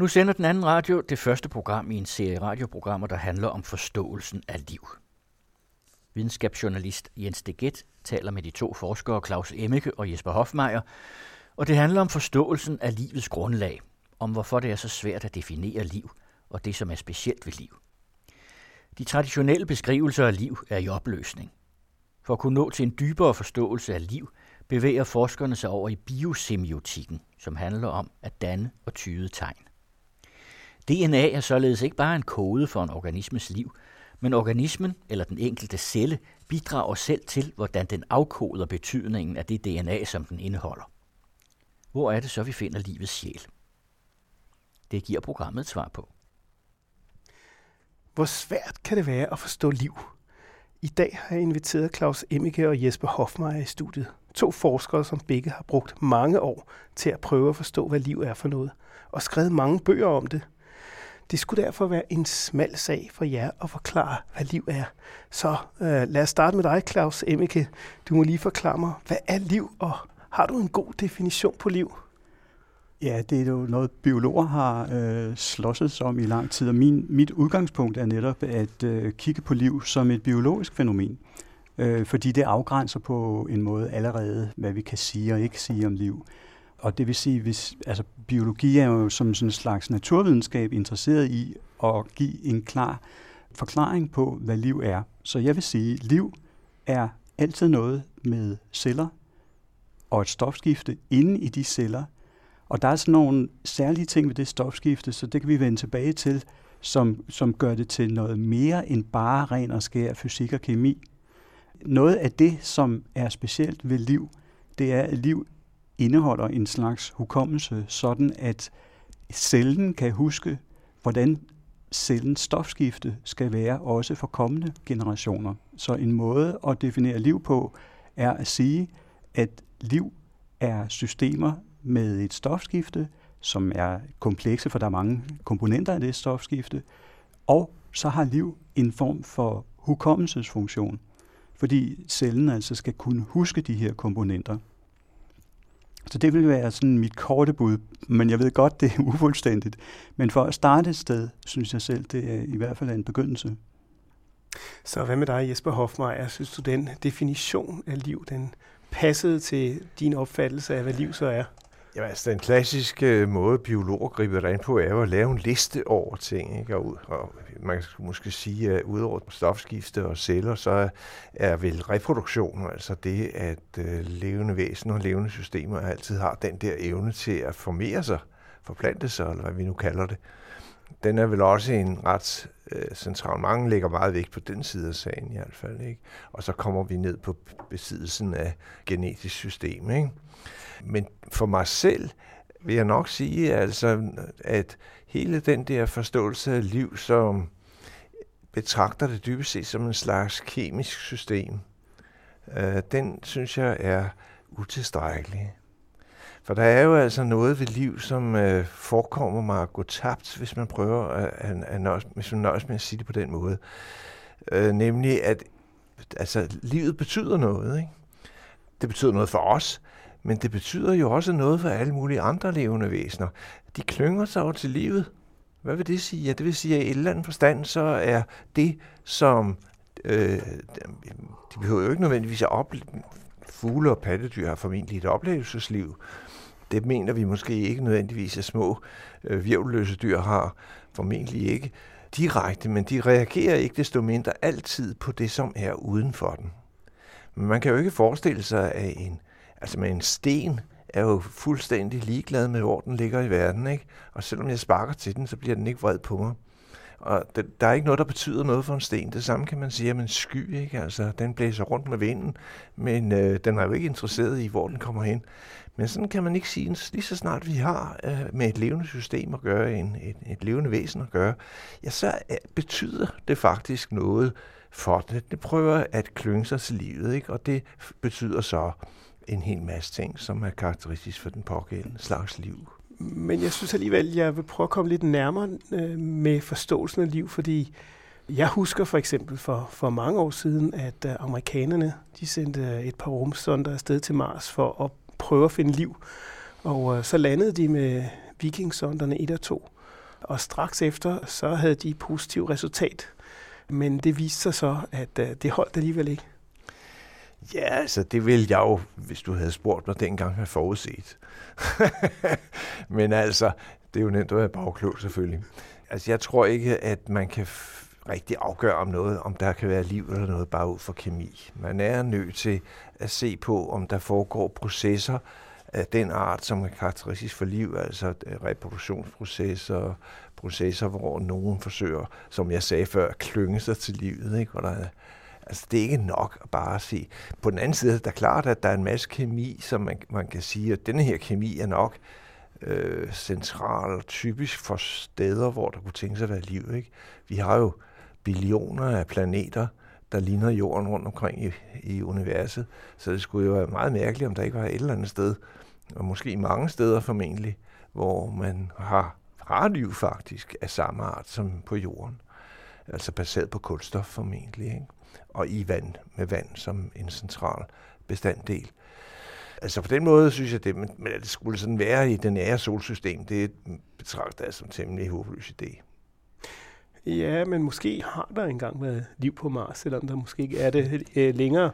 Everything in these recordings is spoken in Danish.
Nu sender den anden radio det første program i en serie radioprogrammer, der handler om forståelsen af liv. Videnskabsjournalist Jens Deget taler med de to forskere Claus Emmeke og Jesper Hofmeier, og det handler om forståelsen af livets grundlag, om hvorfor det er så svært at definere liv og det, som er specielt ved liv. De traditionelle beskrivelser af liv er i opløsning. For at kunne nå til en dybere forståelse af liv, bevæger forskerne sig over i biosemiotikken, som handler om at danne og tyde tegn. DNA er således ikke bare en kode for en organismes liv, men organismen eller den enkelte celle bidrager selv til, hvordan den afkoder betydningen af det DNA, som den indeholder. Hvor er det så, vi finder livets sjæl? Det giver programmet et svar på. Hvor svært kan det være at forstå liv? I dag har jeg inviteret Claus Emmike og Jesper Hofmeier i studiet. To forskere, som begge har brugt mange år til at prøve at forstå, hvad liv er for noget, og skrevet mange bøger om det. Det skulle derfor være en smal sag for jer at forklare, hvad liv er. Så øh, lad os starte med dig, Claus Emmeke. Du må lige forklare mig, hvad er liv, og har du en god definition på liv? Ja, det er jo noget, biologer har øh, slåsset om i lang tid, og min, mit udgangspunkt er netop at øh, kigge på liv som et biologisk fænomen, øh, fordi det afgrænser på en måde allerede, hvad vi kan sige og ikke sige om liv. Og det vil sige, hvis altså, biologi er jo som sådan en slags naturvidenskab interesseret i at give en klar forklaring på, hvad liv er. Så jeg vil sige, at liv er altid noget med celler og et stofskifte inde i de celler. Og der er sådan nogle særlige ting ved det stofskifte, så det kan vi vende tilbage til, som, som gør det til noget mere end bare ren og skær fysik og kemi. Noget af det, som er specielt ved liv, det er, at liv indeholder en slags hukommelse, sådan at cellen kan huske, hvordan cellens stofskifte skal være også for kommende generationer. Så en måde at definere liv på er at sige, at liv er systemer med et stofskifte, som er komplekse, for der er mange komponenter af det stofskifte, og så har liv en form for hukommelsesfunktion, fordi cellen altså skal kunne huske de her komponenter. Så det vil være sådan mit korte bud, men jeg ved godt, det er ufuldstændigt. Men for at starte et sted, synes jeg selv, det er i hvert fald en begyndelse. Så hvad med dig, Jesper Hofmeier? Synes du, den definition af liv, den passede til din opfattelse af, hvad liv så er? Jamen, altså, den klassiske øh, måde, biologer griber det ind på, er jo at lave en liste over ting. Ikke? Og, og man kan måske sige, at udover stofskifte og celler, så er vel reproduktion, altså det, at øh, levende væsener og levende systemer altid har den der evne til at formere sig, forplante sig, eller hvad vi nu kalder det. Den er vel også en ret øh, central. Mange lægger meget vægt på den side af sagen i hvert fald. Ikke? Og så kommer vi ned på besiddelsen af genetisk system. Ikke? Men for mig selv vil jeg nok sige, altså, at hele den der forståelse af liv, som betragter det dybest set som en slags kemisk system, øh, den synes jeg er utilstrækkelig. For der er jo altså noget ved liv, som øh, forekommer mig at gå tabt, hvis man prøver at, at, at nøjes, hvis man nøjes med at sige det på den måde. Øh, nemlig, at altså, livet betyder noget. Ikke? Det betyder noget for os, men det betyder jo også noget for alle mulige andre levende væsener. De klynger sig over til livet. Hvad vil det sige? Ja, det vil sige, at i et eller andet forstand, så er det, som... Øh, de behøver jo ikke nødvendigvis at opleve... Fugle og pattedyr har formentlig et oplevelsesliv. Det mener vi måske ikke nødvendigvis, at små øh, virvelløse dyr har. Formentlig ikke direkte, men de reagerer ikke desto mindre altid på det, som er uden for den. Men man kan jo ikke forestille sig, at en Altså med en sten er jo fuldstændig ligeglad med, hvor den ligger i verden. Ikke? Og selvom jeg sparker til den, så bliver den ikke vred på mig. Og det, der er ikke noget, der betyder noget for en sten. Det samme kan man sige om en sky. Ikke? Altså, den blæser rundt med vinden, men øh, den er jo ikke interesseret i, hvor den kommer hen. Men sådan kan man ikke sige, lige så snart vi har øh, med et levende system at gøre, en, et, et levende væsen at gøre, ja, så øh, betyder det faktisk noget for det. Det prøver at klynge sig til livet, ikke? og det betyder så, en hel masse ting, som er karakteristisk for den pågældende slags liv. Men jeg synes alligevel, jeg vil prøve at komme lidt nærmere øh, med forståelsen af liv, fordi jeg husker for eksempel for, for mange år siden, at øh, amerikanerne de sendte et par rumsonder afsted til Mars for at prøve at finde liv. Og øh, så landede de med vikingsonderne 1 og 2. Og straks efter, så havde de positivt resultat. Men det viste sig så, at øh, det holdt alligevel ikke. Ja, altså det ville jeg jo, hvis du havde spurgt mig dengang, have forudset. Men altså, det er jo nemt at være bagklog selvfølgelig. Altså jeg tror ikke, at man kan rigtig afgøre om noget, om der kan være liv eller noget bare ud fra kemi. Man er nødt til at se på, om der foregår processer af den art, som er karakteristisk for liv, altså øh, reproduktionsprocesser, processer, hvor nogen forsøger, som jeg sagde før, at klynge sig til livet, ikke? hvor der er Altså, det er ikke nok at bare se. På den anden side, der er klart, at der er en masse kemi, som man, man kan sige, at denne her kemi er nok øh, central og typisk for steder, hvor der kunne tænke sig at være liv. Ikke? Vi har jo billioner af planeter, der ligner jorden rundt omkring i, i universet. Så det skulle jo være meget mærkeligt, om der ikke var et eller andet sted, og måske mange steder formentlig, hvor man har, har liv faktisk af samme art som på jorden. Altså baseret på kulstof formentlig. Ikke? Og i vand, med vand som en central bestanddel. Altså på den måde synes jeg, det, men at det skulle sådan være i det nære solsystem, det betragter jeg som temmelig håbløs idé. Ja, men måske har der engang været liv på Mars, selvom der måske ikke er det øh, længere.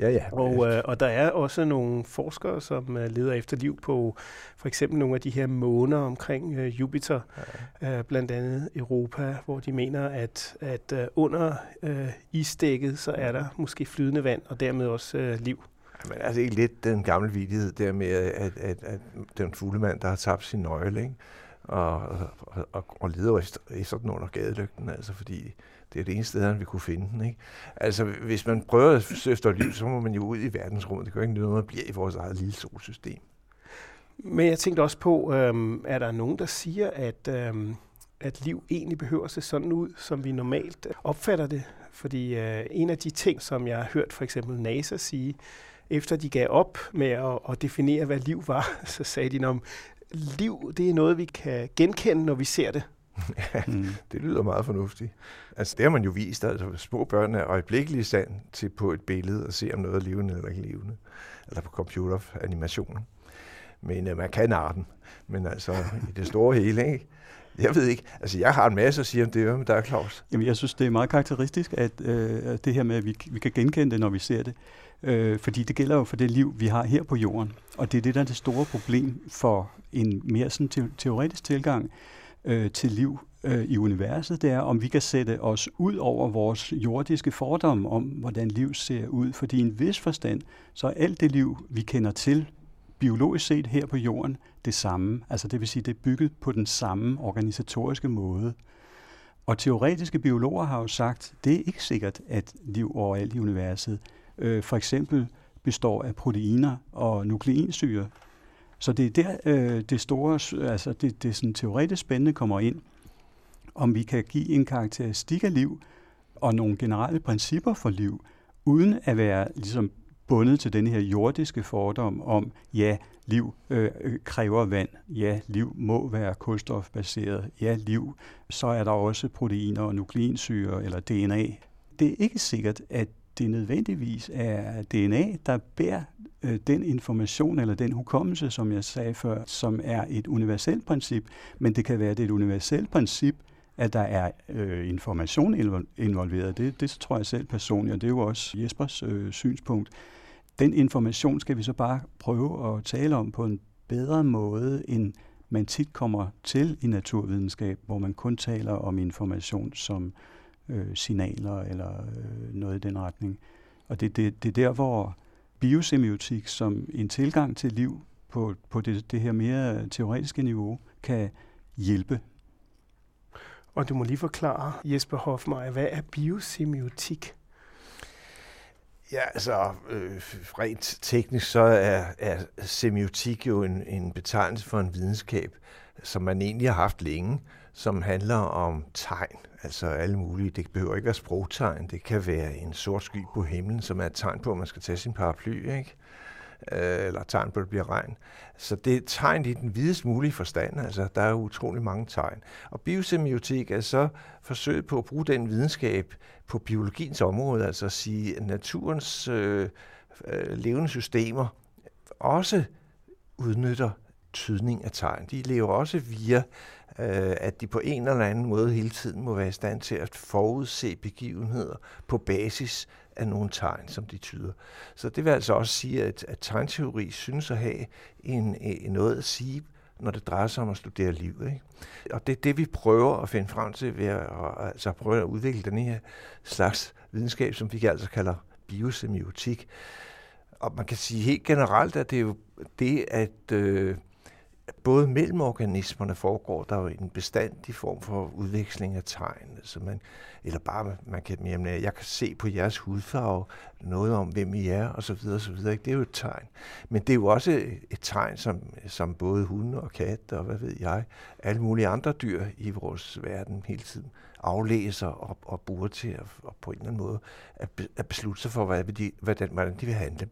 Ja, ja. Og, øh, og der er også nogle forskere, som øh, leder efter liv på for eksempel nogle af de her måner omkring øh, Jupiter, ja. øh, blandt andet Europa, hvor de mener, at, at øh, under øh, isdækket, så er der måske flydende vand, og dermed også øh, liv. Men altså ikke lidt den gamle vidighed der med, at, at, at den fuglemand, der har tabt sin nøgle, ikke? Og, og, og, og leder efter den under gadelygten, altså fordi det er det eneste sted, vi kunne finde den. Ikke? Altså, hvis man prøver at søge efter liv, så må man jo ud i verdensrummet. Det gør ikke noget, at bliver i vores eget lille solsystem. Men jeg tænkte også på, øhm, er der nogen, der siger, at, øhm, at liv egentlig behøver at se sådan ud, som vi normalt opfatter det? Fordi øh, en af de ting, som jeg har hørt for eksempel NASA sige, efter de gav op med at, at definere, hvad liv var, så sagde de, om liv det er noget, vi kan genkende, når vi ser det. Mm. ja, mm. det lyder meget fornuftigt. Altså, det har man jo vist, altså små børn er øjeblikkeligt sand til på et billede og se, om noget er levende eller ikke levende. Eller på computeranimationer. Men øh, man kan arten. Men altså, i det store hele, ikke? Jeg ved ikke. Altså, jeg har en masse at sige om det, men der er Claus. Jamen, jeg synes, det er meget karakteristisk, at øh, det her med, at vi, vi kan genkende det, når vi ser det. Øh, fordi det gælder jo for det liv, vi har her på jorden. Og det er det, der er det store problem for en mere sådan teoretisk tilgang øh, til liv øh, i universet, det er, om vi kan sætte os ud over vores jordiske fordomme om, hvordan liv ser ud. Fordi i en vis forstand, så er alt det liv, vi kender til, biologisk set her på jorden, det samme. Altså det vil sige, det er bygget på den samme organisatoriske måde. Og teoretiske biologer har jo sagt, det er ikke sikkert, at liv overalt i universet øh, for eksempel består af proteiner og nukleinsyre, så det er der, øh, det store, altså det, det sådan teoretisk spændende kommer ind, om vi kan give en karakteristik af liv og nogle generelle principper for liv, uden at være ligesom bundet til den her jordiske fordom om, ja, liv øh, øh kræver vand, ja, liv må være kulstofbaseret, ja, liv, så er der også proteiner og nukleinsyre eller DNA. Det er ikke sikkert, at det nødvendigvis er DNA, der bærer øh, den information eller den hukommelse, som jeg sagde før, som er et universelt princip, men det kan være, det er et universelt princip, at der er øh, information involveret. Det, det tror jeg selv personligt, og det er jo også Jespers øh, synspunkt. Den information skal vi så bare prøve at tale om på en bedre måde, end man tit kommer til i naturvidenskab, hvor man kun taler om information som øh, signaler eller øh, noget i den retning. Og det, det, det er der, hvor biosemiotik som en tilgang til liv på, på det, det her mere teoretiske niveau kan hjælpe. Og du må lige forklare, Jesper Hofmeier, hvad er biosemiotik? Ja, altså øh, rent teknisk så er, er semiotik jo en, en betegnelse for en videnskab, som man egentlig har haft længe, som handler om tegn, altså alle mulige. Det behøver ikke være sprogtegn, det kan være en sort sky på himlen, som er et tegn på, at man skal tage sin paraply, ikke? Øh, eller tegn på, at det bliver regn. Så det er tegn i den videst mulige forstand, altså der er utrolig mange tegn. Og biosemiotik er så forsøget på at bruge den videnskab på biologiens område, altså at sige, at naturens øh, øh, levende systemer også udnytter tydning af tegn. De lever også via øh, at de på en eller anden måde hele tiden må være i stand til at forudse begivenheder på basis af nogle tegn, som de tyder. Så det vil altså også sige, at, at tegnteori synes at have en, en noget at sige, når det drejer sig om at studere liv. Ikke? Og det er det, vi prøver at finde frem til ved at, altså prøve at udvikle den her slags videnskab, som vi altså kalder biosemiotik. Og man kan sige helt generelt, at det er jo det, at øh, både mellem organismerne foregår der jo en bestandig form for udveksling af tegn. Så man, eller bare, man kan, jamen, øh, jeg kan se på jeres hudfarve noget om, hvem I er, og så videre, og så videre. Det er jo et tegn. Men det er jo også et tegn, som, som både hunde og katte, og hvad ved jeg, alle mulige andre dyr i vores verden hele tiden aflæser og, og bruger til at, og på en eller anden måde at, at beslutte sig for, hvad de, hvordan, hvordan de vil handle.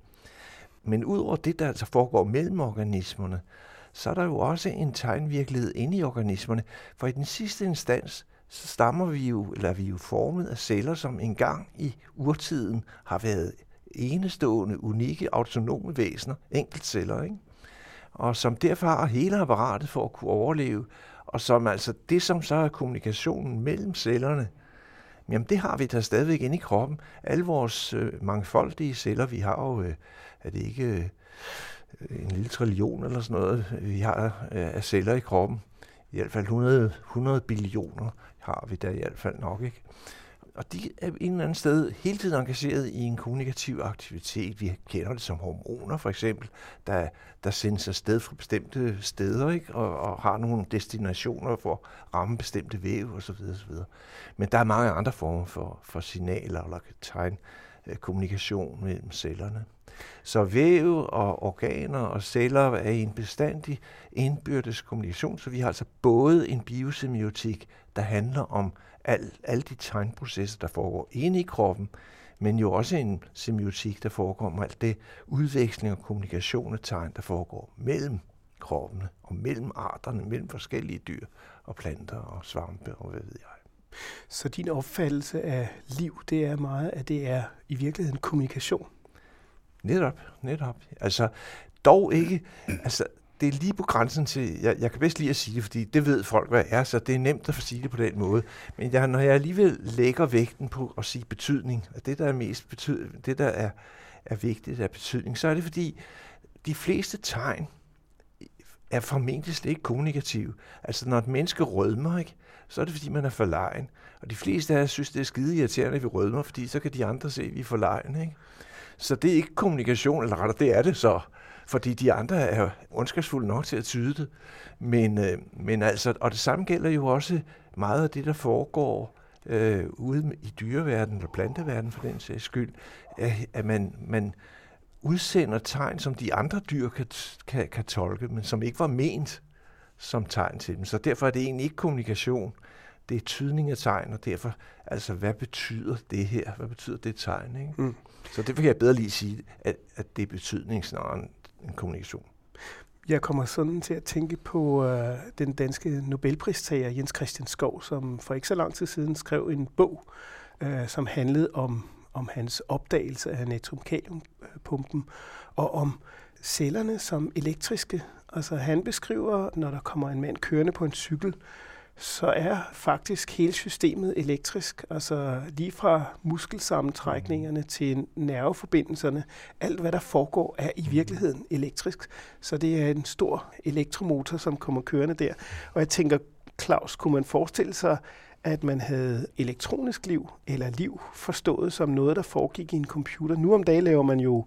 Men udover det, der altså foregår mellem organismerne, så er der jo også en tegnvirkelighed inde i organismerne, for i den sidste instans, så stammer vi jo, eller vi jo formet af celler, som engang i urtiden har været enestående, unikke, autonome væsener, enkeltceller, ikke? og som derfor har hele apparatet for at kunne overleve, og som altså det, som så er kommunikationen mellem cellerne, jamen det har vi da stadigvæk inde i kroppen. Alle vores øh, mangfoldige celler, vi har jo, øh, er det ikke øh, Øh, en lille trillion eller sådan noget, øh, vi har øh, af celler i kroppen. I hvert fald 100, 100 billioner har vi der i hvert fald nok, ikke? Og de er en eller anden sted hele tiden engageret i en kommunikativ aktivitet. Vi kender det som hormoner, for eksempel, der, der sendes afsted fra bestemte steder, ikke? Og, og har nogle destinationer for at ramme bestemte væv osv. osv. Men der er mange andre former for, for signaler eller tegn kommunikation mellem cellerne. Så væv og organer og celler er i en bestandig indbyrdes kommunikation, så vi har altså både en biosemiotik, der handler om al, alle de tegnprocesser, der foregår inde i kroppen, men jo også en semiotik, der foregår om alt det udveksling og kommunikation af tegn, der foregår mellem kroppene og mellem arterne, mellem forskellige dyr og planter og svampe og hvad ved jeg. Så din opfattelse af liv, det er meget, at det er i virkeligheden kommunikation? Netop, netop. Altså, dog ikke, altså, det er lige på grænsen til, jeg, jeg kan bedst lige at sige det, fordi det ved folk, hvad er, så det er nemt at få sige det på den måde. Men jeg, når jeg alligevel lægger vægten på at sige betydning, at det, der er mest betyd, det, der er, er vigtigt er betydning, så er det fordi, de fleste tegn er formentlig slet ikke kommunikative. Altså, når et menneske rødmer, ikke, så er det, fordi man er for lejen. Og de fleste af os synes, det er skide irriterende, at vi rødmer, fordi så kan de andre se, at vi er for lejen. Ikke? Så det er ikke kommunikation, eller rettere, det er det så. Fordi de andre er ondskabsfulde nok til at tyde det. Men, øh, men altså, og det samme gælder jo også meget af det, der foregår øh, ude i dyreverdenen eller planteverdenen for den sags skyld, at, at man, man udsender tegn, som de andre dyr kan, kan, kan tolke, men som ikke var ment som tegn til dem. Så derfor er det egentlig ikke kommunikation, det er tydning af tegn, og derfor, altså, hvad betyder det her? Hvad betyder det tegn? Ikke? Mm. Så det kan jeg bedre lige sige, at, at det er betydning snarere end, end kommunikation. Jeg kommer sådan til at tænke på øh, den danske Nobelpristager Jens Christian Skov, som for ikke så lang tid siden skrev en bog, øh, som handlede om, om hans opdagelse af natriumkaliumpumpen og om cellerne som elektriske. Altså han beskriver, når der kommer en mand kørende på en cykel, så er faktisk hele systemet elektrisk. Altså lige fra muskelsammentrækningerne mm. til nerveforbindelserne. Alt hvad der foregår er i virkeligheden elektrisk. Så det er en stor elektromotor, som kommer kørende der. Og jeg tænker, Claus, kunne man forestille sig, at man havde elektronisk liv eller liv forstået som noget, der foregik i en computer. Nu om dagen laver man jo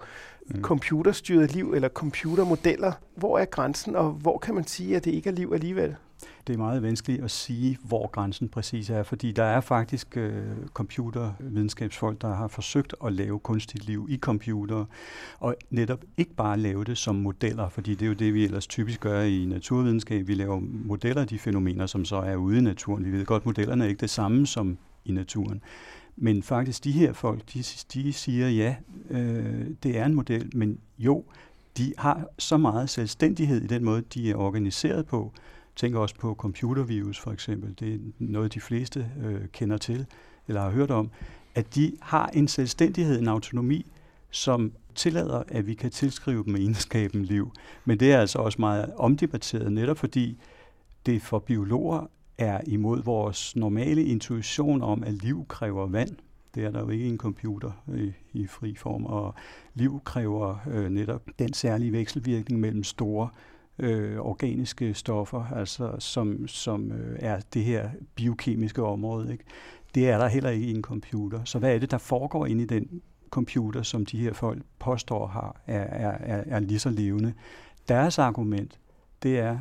mm. computerstyret liv eller computermodeller. Hvor er grænsen, og hvor kan man sige, at det ikke er liv alligevel? Det er meget vanskeligt at sige, hvor grænsen præcis er, fordi der er faktisk øh, computervidenskabsfolk, der har forsøgt at lave kunstigt liv i computer, og netop ikke bare lave det som modeller, fordi det er jo det, vi ellers typisk gør i naturvidenskab. Vi laver modeller af de fænomener, som så er ude i naturen. Vi ved godt, at modellerne er ikke det samme som i naturen. Men faktisk de her folk, de, de siger, ja, øh, det er en model, men jo, de har så meget selvstændighed i den måde, de er organiseret på, tænker også på computervirus for eksempel. Det er noget, de fleste øh, kender til eller har hørt om. At de har en selvstændighed, en autonomi, som tillader, at vi kan tilskrive dem egenskaben liv. Men det er altså også meget omdebatteret, netop fordi det for biologer er imod vores normale intuition om, at liv kræver vand. Det er der jo ikke en computer i, i fri form, og liv kræver øh, netop den særlige vekselvirkning mellem store øh, organiske stoffer, altså som, som øh, er det her biokemiske område. Ikke? Det er der heller ikke i en computer. Så hvad er det, der foregår inde i den computer, som de her folk påstår har, er, er, er, er lige så levende? Deres argument, det er,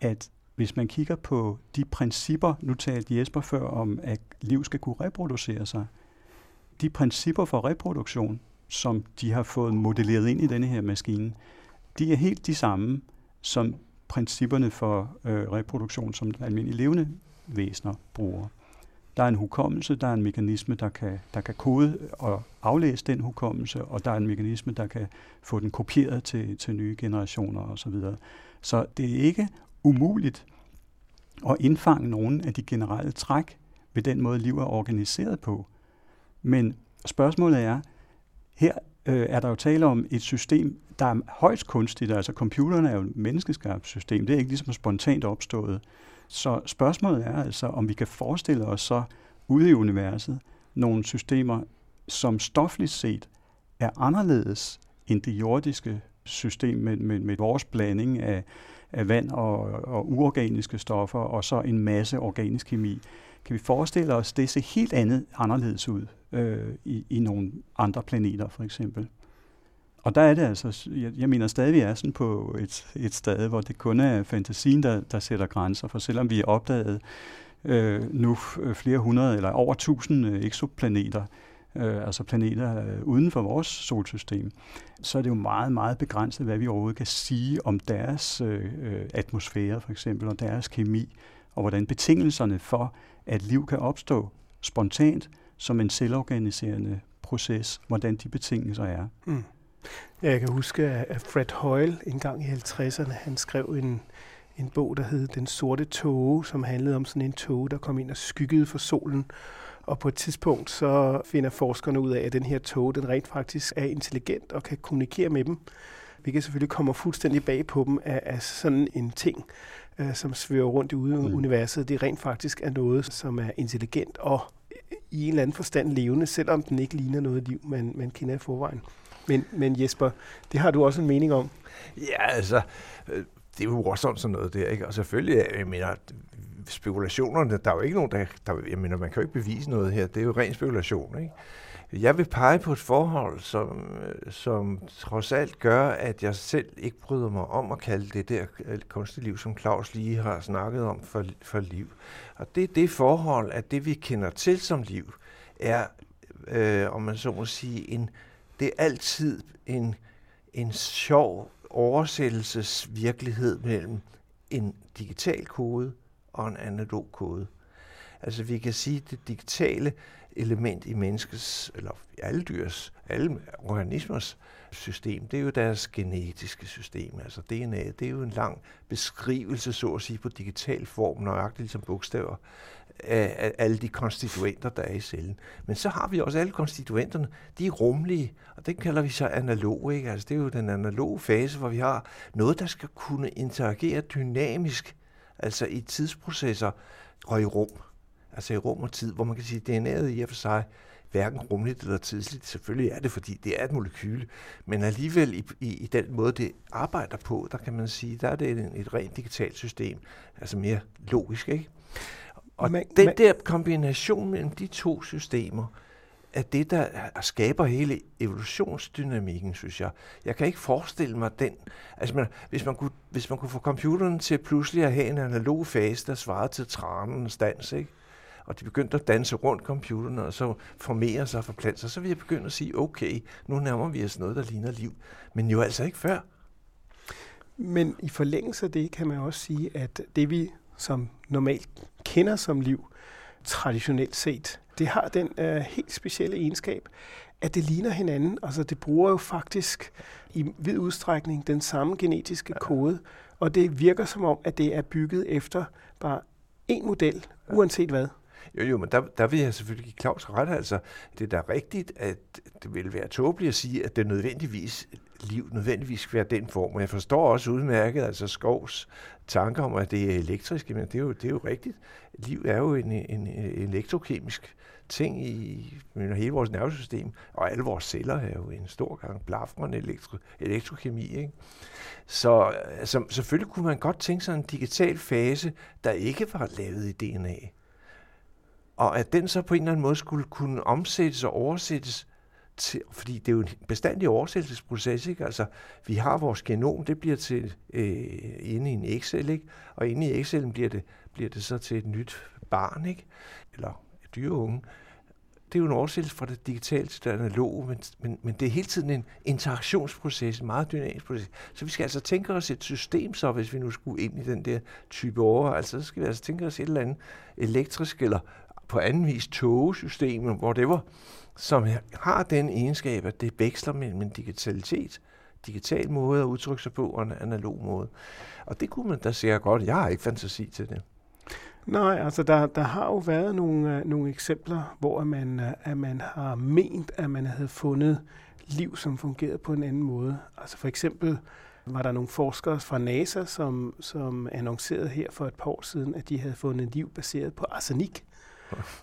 at hvis man kigger på de principper, nu talte Jesper før om, at liv skal kunne reproducere sig, de principper for reproduktion, som de har fået modelleret ind i denne her maskine, de er helt de samme som principperne for øh, reproduktion, som almindelige levende væsener bruger. Der er en hukommelse, der er en mekanisme, der kan, der kan kode og aflæse den hukommelse, og der er en mekanisme, der kan få den kopieret til, til nye generationer osv. Så, så det er ikke umuligt at indfange nogle af de generelle træk ved den måde, liv er organiseret på. Men spørgsmålet er, her øh, er der jo tale om et system, der er højst kunstigt. Altså computerne er jo et menneskeskabt system. Det er ikke ligesom spontant opstået. Så spørgsmålet er altså, om vi kan forestille os så ude i universet nogle systemer, som stofligt set er anderledes end det jordiske system med, med, med vores blanding af, af vand og, og uorganiske stoffer, og så en masse organisk kemi. Kan vi forestille os, det ser helt andet anderledes ud øh, i, i nogle andre planeter, for eksempel? Og der er det altså, jeg, jeg mener stadig, er sådan på et, et sted, hvor det kun er fantasien, der, der sætter grænser. For selvom vi er opdaget øh, nu flere hundrede eller over tusind øh, eksoplaneter, øh, altså planeter øh, uden for vores solsystem, så er det jo meget, meget begrænset, hvad vi overhovedet kan sige om deres øh, øh atmosfære for eksempel, og deres kemi, og hvordan betingelserne for, at liv kan opstå spontant som en selvorganiserende proces, hvordan de betingelser er. Mm. Jeg kan huske, at Fred Hoyle en gang i 50'erne, han skrev en, en bog, der hed Den sorte tåge, som handlede om sådan en tåge, der kom ind og skyggede for solen. Og på et tidspunkt så finder forskerne ud af, at den her tåge, den rent faktisk er intelligent og kan kommunikere med dem. Vi kan selvfølgelig komme fuldstændig bag på dem af, af sådan en ting, øh, som svæver rundt i mm. universet. Det rent faktisk er noget, som er intelligent og i en eller anden forstand levende, selvom den ikke ligner noget liv, man, man kender i forvejen. Men, men Jesper, det har du også en mening om. Ja, altså, øh, det er jo også sådan noget der, ikke? Og selvfølgelig, øh, jeg mener, spekulationerne, der er jo ikke nogen, der, der jeg mener, man kan jo ikke bevise noget her, det er jo ren spekulation, ikke? Jeg vil pege på et forhold, som, øh, som trods alt gør, at jeg selv ikke bryder mig om at kalde det der øh, kunstige liv, som Claus lige har snakket om for, for liv. Og det er det forhold, at det vi kender til som liv, er, øh, om man så må sige, en, det er altid en, en sjov oversættelsesvirkelighed mellem en digital kode og en analog kode. Altså vi kan sige, at det digitale element i menneskets, eller alle dyrs, alle organismers system, det er jo deres genetiske system. Altså DNA, det er jo en lang beskrivelse, så at sige, på digital form, nøjagtigt ligesom bogstaver, af, alle de konstituenter, der er i cellen. Men så har vi også alle konstituenterne, de er rumlige, og det kalder vi så analog. Ikke? Altså, det er jo den analoge fase, hvor vi har noget, der skal kunne interagere dynamisk, altså i tidsprocesser og i rum. Altså i rum og tid, hvor man kan sige, at DNA'et i og for sig hverken rumligt eller tidsligt. Selvfølgelig er det, fordi det er et molekyle, men alligevel i, i, i den måde, det arbejder på, der kan man sige, der er det et, et rent digitalt system, altså mere logisk, ikke? Og man, den man, der kombination mellem de to systemer, er det, der skaber hele evolutionsdynamikken, synes jeg. Jeg kan ikke forestille mig den. Altså, man, hvis, man kunne, hvis man kunne få computeren til pludselig at have en analog fase, der svarede til tranens dans, ikke? Og de begyndte at danse rundt computerne, og så formere sig og forplante sig, så vil jeg begynde at sige, okay, nu nærmer vi os noget, der ligner liv. Men jo altså ikke før. Men i forlængelse af det kan man også sige, at det vi som normalt kender som liv, traditionelt set, det har den uh, helt specielle egenskab, at det ligner hinanden. Altså det bruger jo faktisk i vid udstrækning den samme genetiske kode, og det virker som om, at det er bygget efter bare en model, uanset hvad. Jo, jo, men der, der vil jeg selvfølgelig give Claus ret. Altså, det er da rigtigt, at det vil være tåbeligt at sige, at det nødvendigvis liv nødvendigvis skal være den form. Og jeg forstår også udmærket, altså Skovs tanker om, at det er elektrisk, men det er jo, det er jo rigtigt. Liv er jo en, en, en elektrokemisk ting i mener, hele vores nervesystem, og alle vores celler er jo en stor gang blafrende elektro, elektrokemi. Ikke? Så altså, selvfølgelig kunne man godt tænke sig en digital fase, der ikke var lavet i DNA. Og at den så på en eller anden måde skulle kunne omsættes og oversættes til, fordi det er jo en bestandig oversættelsesproces, ikke? Altså, vi har vores genom, det bliver til øh, inde i en Excel, ikke? Og inde i Excel'en bliver det, bliver det så til et nyt barn, ikke? Eller et dyreunge. Det er jo en oversættelse fra det digitale til det analoge, men, men, men det er hele tiden en interaktionsproces, en meget dynamisk proces. Så vi skal altså tænke os et system, så hvis vi nu skulle ind i den der type over, altså så skal vi altså tænke os et eller andet elektrisk eller på anden vis togesystemet, hvor det var som har den egenskab, at det veksler mellem en digitalitet, digital måde at udtrykke sig på, og en analog måde. Og det kunne man da sige godt. Jeg har ikke fantasi til det. Nej, altså der, der har jo været nogle, øh, nogle eksempler, hvor man, øh, at man har ment, at man havde fundet liv, som fungerede på en anden måde. Altså for eksempel var der nogle forskere fra NASA, som, som annoncerede her for et par år siden, at de havde fundet liv baseret på arsenik.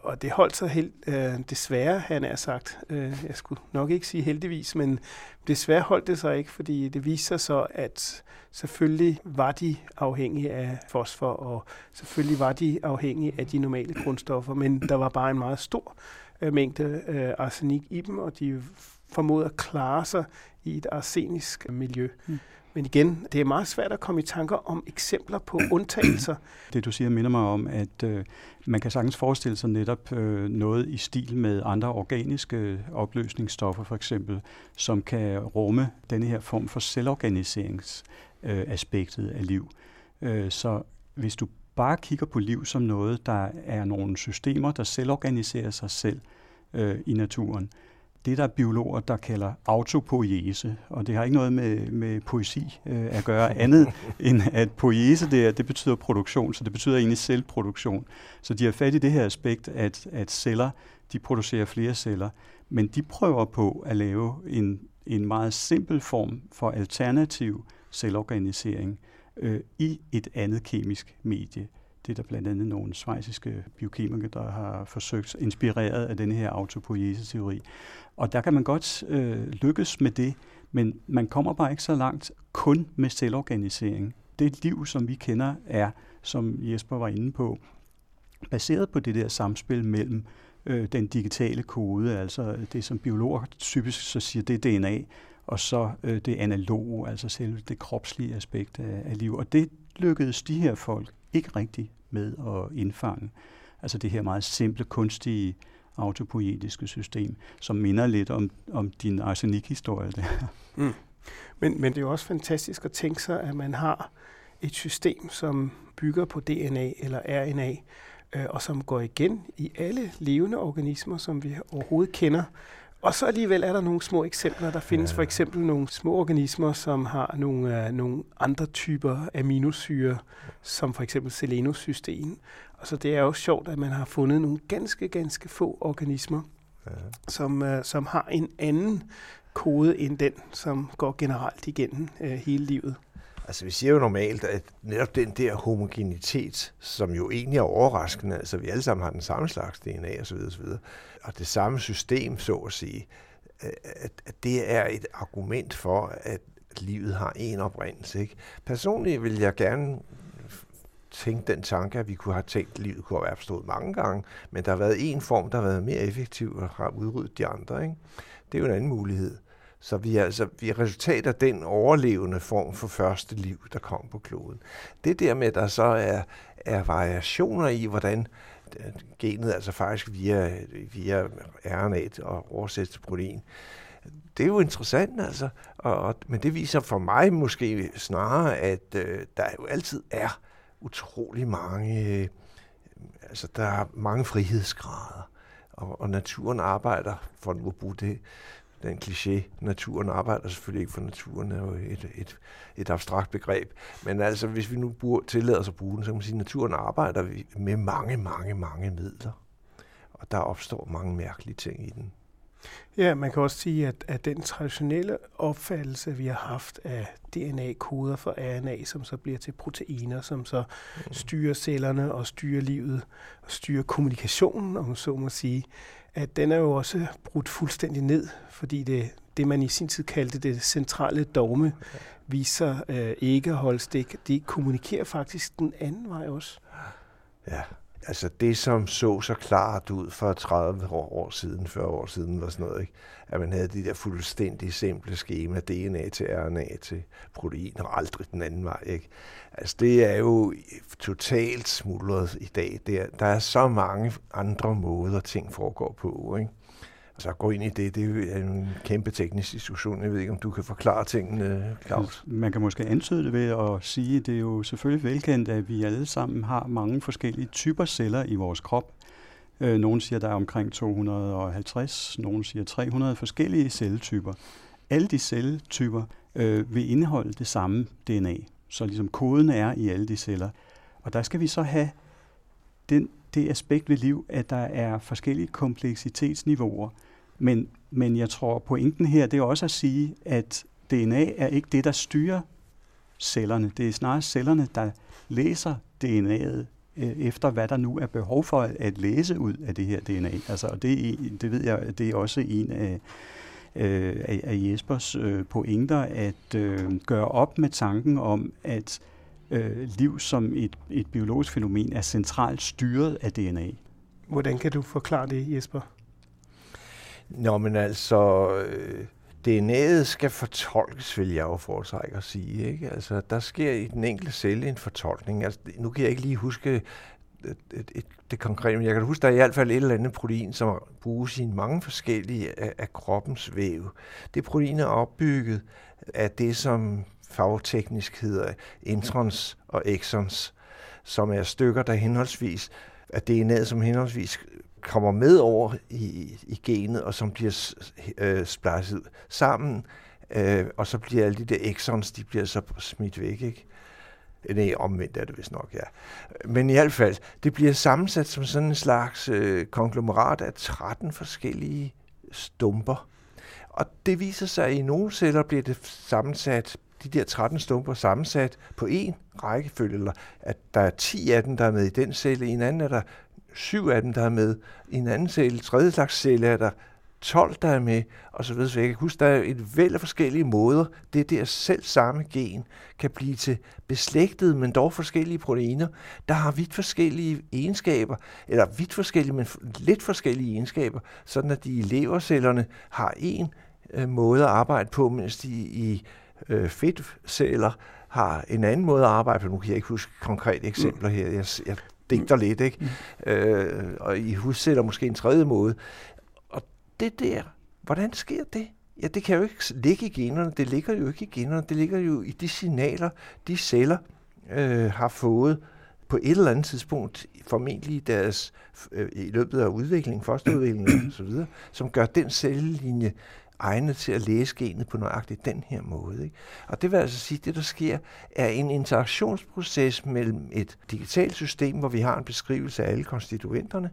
Og det holdt sig helt, øh, desværre, han er sagt. Øh, jeg skulle nok ikke sige heldigvis, men desværre holdt det sig ikke, fordi det viste sig så, at selvfølgelig var de afhængige af fosfor, og selvfølgelig var de afhængige af de normale grundstoffer, men der var bare en meget stor øh, mængde øh, arsenik i dem, og de formåede at klare sig i et arsenisk miljø. Mm. Men igen, det er meget svært at komme i tanker om eksempler på undtagelser. Det du siger minder mig om, at øh, man kan sagtens forestille sig netop øh, noget i stil med andre organiske opløsningsstoffer for eksempel, som kan rumme denne her form for selvorganiseringsaspektet øh, af liv. Øh, så hvis du bare kigger på liv som noget, der er nogle systemer, der selvorganiserer sig selv øh, i naturen, det, der er biologer, der kalder autopoiese, og det har ikke noget med, med poesi øh, at gøre andet, end at poiese, det, er, det betyder produktion, så det betyder egentlig selvproduktion. Så de har fat i det her aspekt, at, at celler, de producerer flere celler, men de prøver på at lave en, en meget simpel form for alternativ celorganisering øh, i et andet kemisk medie. Det er der blandt andet nogle svejsiske biokemikere, der har forsøgt, inspireret af den her autopoiese-teori. Og der kan man godt øh, lykkes med det, men man kommer bare ikke så langt kun med selvorganisering. Det liv, som vi kender, er, som Jesper var inde på, baseret på det der samspil mellem øh, den digitale kode, altså det, som biologer typisk så siger, det er DNA, og så øh, det analoge, altså selve det kropslige aspekt af, af liv. Og det lykkedes de her folk ikke rigtigt med at indfange. Altså det her meget simple, kunstige autopoetiske system, som minder lidt om, om din arsenikhistorie der. Mm. Men, men det er jo også fantastisk at tænke sig, at man har et system, som bygger på DNA eller RNA, øh, og som går igen i alle levende organismer, som vi overhovedet kender. Og så alligevel er der nogle små eksempler. Der findes ja. for eksempel nogle små organismer, som har nogle, uh, nogle andre typer aminosyre, som for eksempel selenocystein. Og så det er også sjovt, at man har fundet nogle ganske, ganske få organismer, ja. som, uh, som har en anden kode end den, som går generelt igennem uh, hele livet. Altså vi siger jo normalt, at netop den der homogenitet, som jo egentlig er overraskende, altså vi alle sammen har den samme slags DNA osv., osv. og det samme system, så at sige, at, at det er et argument for, at livet har en oprindelse. Ikke? Personligt vil jeg gerne tænke den tanke, at vi kunne have tænkt, at livet kunne have opstået mange gange, men der har været en form, der har været mere effektiv og har udryddet de andre. Ikke? Det er jo en anden mulighed. Så vi er, altså, vi er resultat af den overlevende form for første liv, der kom på kloden. Det der med, at der så er, er variationer i, hvordan øh, genet altså faktisk via, via RNA og oversættes til protein, det er jo interessant altså, og, og, men det viser for mig måske snarere, at øh, der jo altid er utrolig mange, øh, altså der er mange frihedsgrader, og, og naturen arbejder, for at bruge det den kliché, naturen arbejder selvfølgelig ikke for naturen, er jo et, et, et abstrakt begreb. Men altså, hvis vi nu bruger, tillader os at bruge den, så kan man sige, at naturen arbejder med mange, mange, mange midler. Og der opstår mange mærkelige ting i den. Ja, man kan også sige, at, at den traditionelle opfattelse, vi har haft af DNA-koder for RNA, som så bliver til proteiner, som så mm. styrer cellerne og styrer livet og styrer kommunikationen, om så må sige, at den er jo også brudt fuldstændig ned, fordi det, det man i sin tid kaldte det centrale dogme, viser øh, ikke at holde stik. De kommunikerer faktisk den anden vej også. Ja, altså det, som så så klart ud for 30 år, siden, 40 år siden, var sådan noget, ikke? at man havde de der fuldstændig simple skema, DNA til RNA til protein, og aldrig den anden vej. Ikke? Altså det er jo totalt smuldret i dag. Der, der er så mange andre måder, ting foregår på. Ikke? Altså, så gå ind i det, det er en kæmpe teknisk diskussion. Jeg ved ikke, om du kan forklare tingene, Claus? Altså, man kan måske antyde det ved at sige, at det er jo selvfølgelig velkendt, at vi alle sammen har mange forskellige typer celler i vores krop. Øh, nogle siger, at der er omkring 250, nogle siger 300 forskellige celletyper. Alle de celletyper øh, vil indeholde det samme DNA, så ligesom koden er i alle de celler. Og der skal vi så have den, det aspekt ved liv, at der er forskellige kompleksitetsniveauer. Men, men jeg tror, pointen her, det er også at sige, at DNA er ikke det, der styrer cellerne. Det er snarere cellerne, der læser DNA'et øh, efter, hvad der nu er behov for at læse ud af det her DNA. Altså, og det, det ved jeg, det er også en af, øh, af Jespers øh, pointer, at øh, gøre op med tanken om, at øh, liv som et, et biologisk fænomen er centralt styret af DNA. Hvordan kan du forklare det, Jesper? Nå, men altså, øh, DNA'et skal fortolkes, vil jeg jo foretrække at sige. Ikke? Altså, der sker i den enkelte celle en fortolkning. Altså, nu kan jeg ikke lige huske et, et, et, det konkrete, men jeg kan huske, der er i hvert fald et eller andet protein, som bruges i mange forskellige af, af kroppens væv. Det protein er opbygget af det, som fagteknisk hedder introns og exons, som er stykker, der henholdsvis af DNA'et, som henholdsvis kommer med over i, i genet, og som bliver øh, splicet sammen, øh, og så bliver alle de der exons, de bliver så smidt væk, ikke? Øh, nej, omvendt er det vist nok, ja. Men i hvert fald, det bliver sammensat som sådan en slags øh, konglomerat af 13 forskellige stumper. Og det viser sig, at i nogle celler bliver det sammensat, de der 13 stumper sammensat på en rækkefølge, eller at der er 10 af dem, der er med i den celle, i en anden er der syv af dem, der er med. I en anden celle, tredje slags celle, er der 12, der er med, og så videre. Så jeg kan huske, der er et væld af forskellige måder, det der selv samme gen kan blive til beslægtede, men dog forskellige proteiner, der har vidt forskellige egenskaber, eller vidt forskellige, men lidt forskellige egenskaber, sådan at de i levercellerne har en øh, måde at arbejde på, mens de i øh, fedtceller har en anden måde at arbejde på. Nu kan jeg ikke huske konkrete eksempler her. Jeg, jeg digter lidt, ikke? Mm. Øh, og I hussætter måske en tredje måde. Og det der, hvordan sker det? Ja, det kan jo ikke ligge i generne. Det ligger jo ikke i generne. Det ligger jo i de signaler, de celler øh, har fået på et eller andet tidspunkt, formentlig i deres, øh, i løbet af udviklingen, fosterudviklingen osv., som gør den cellelinje egnet til at læse genet på nøjagtigt den her måde. Ikke? Og det vil altså sige, at det der sker, er en interaktionsproces mellem et digitalt system, hvor vi har en beskrivelse af alle konstituenterne,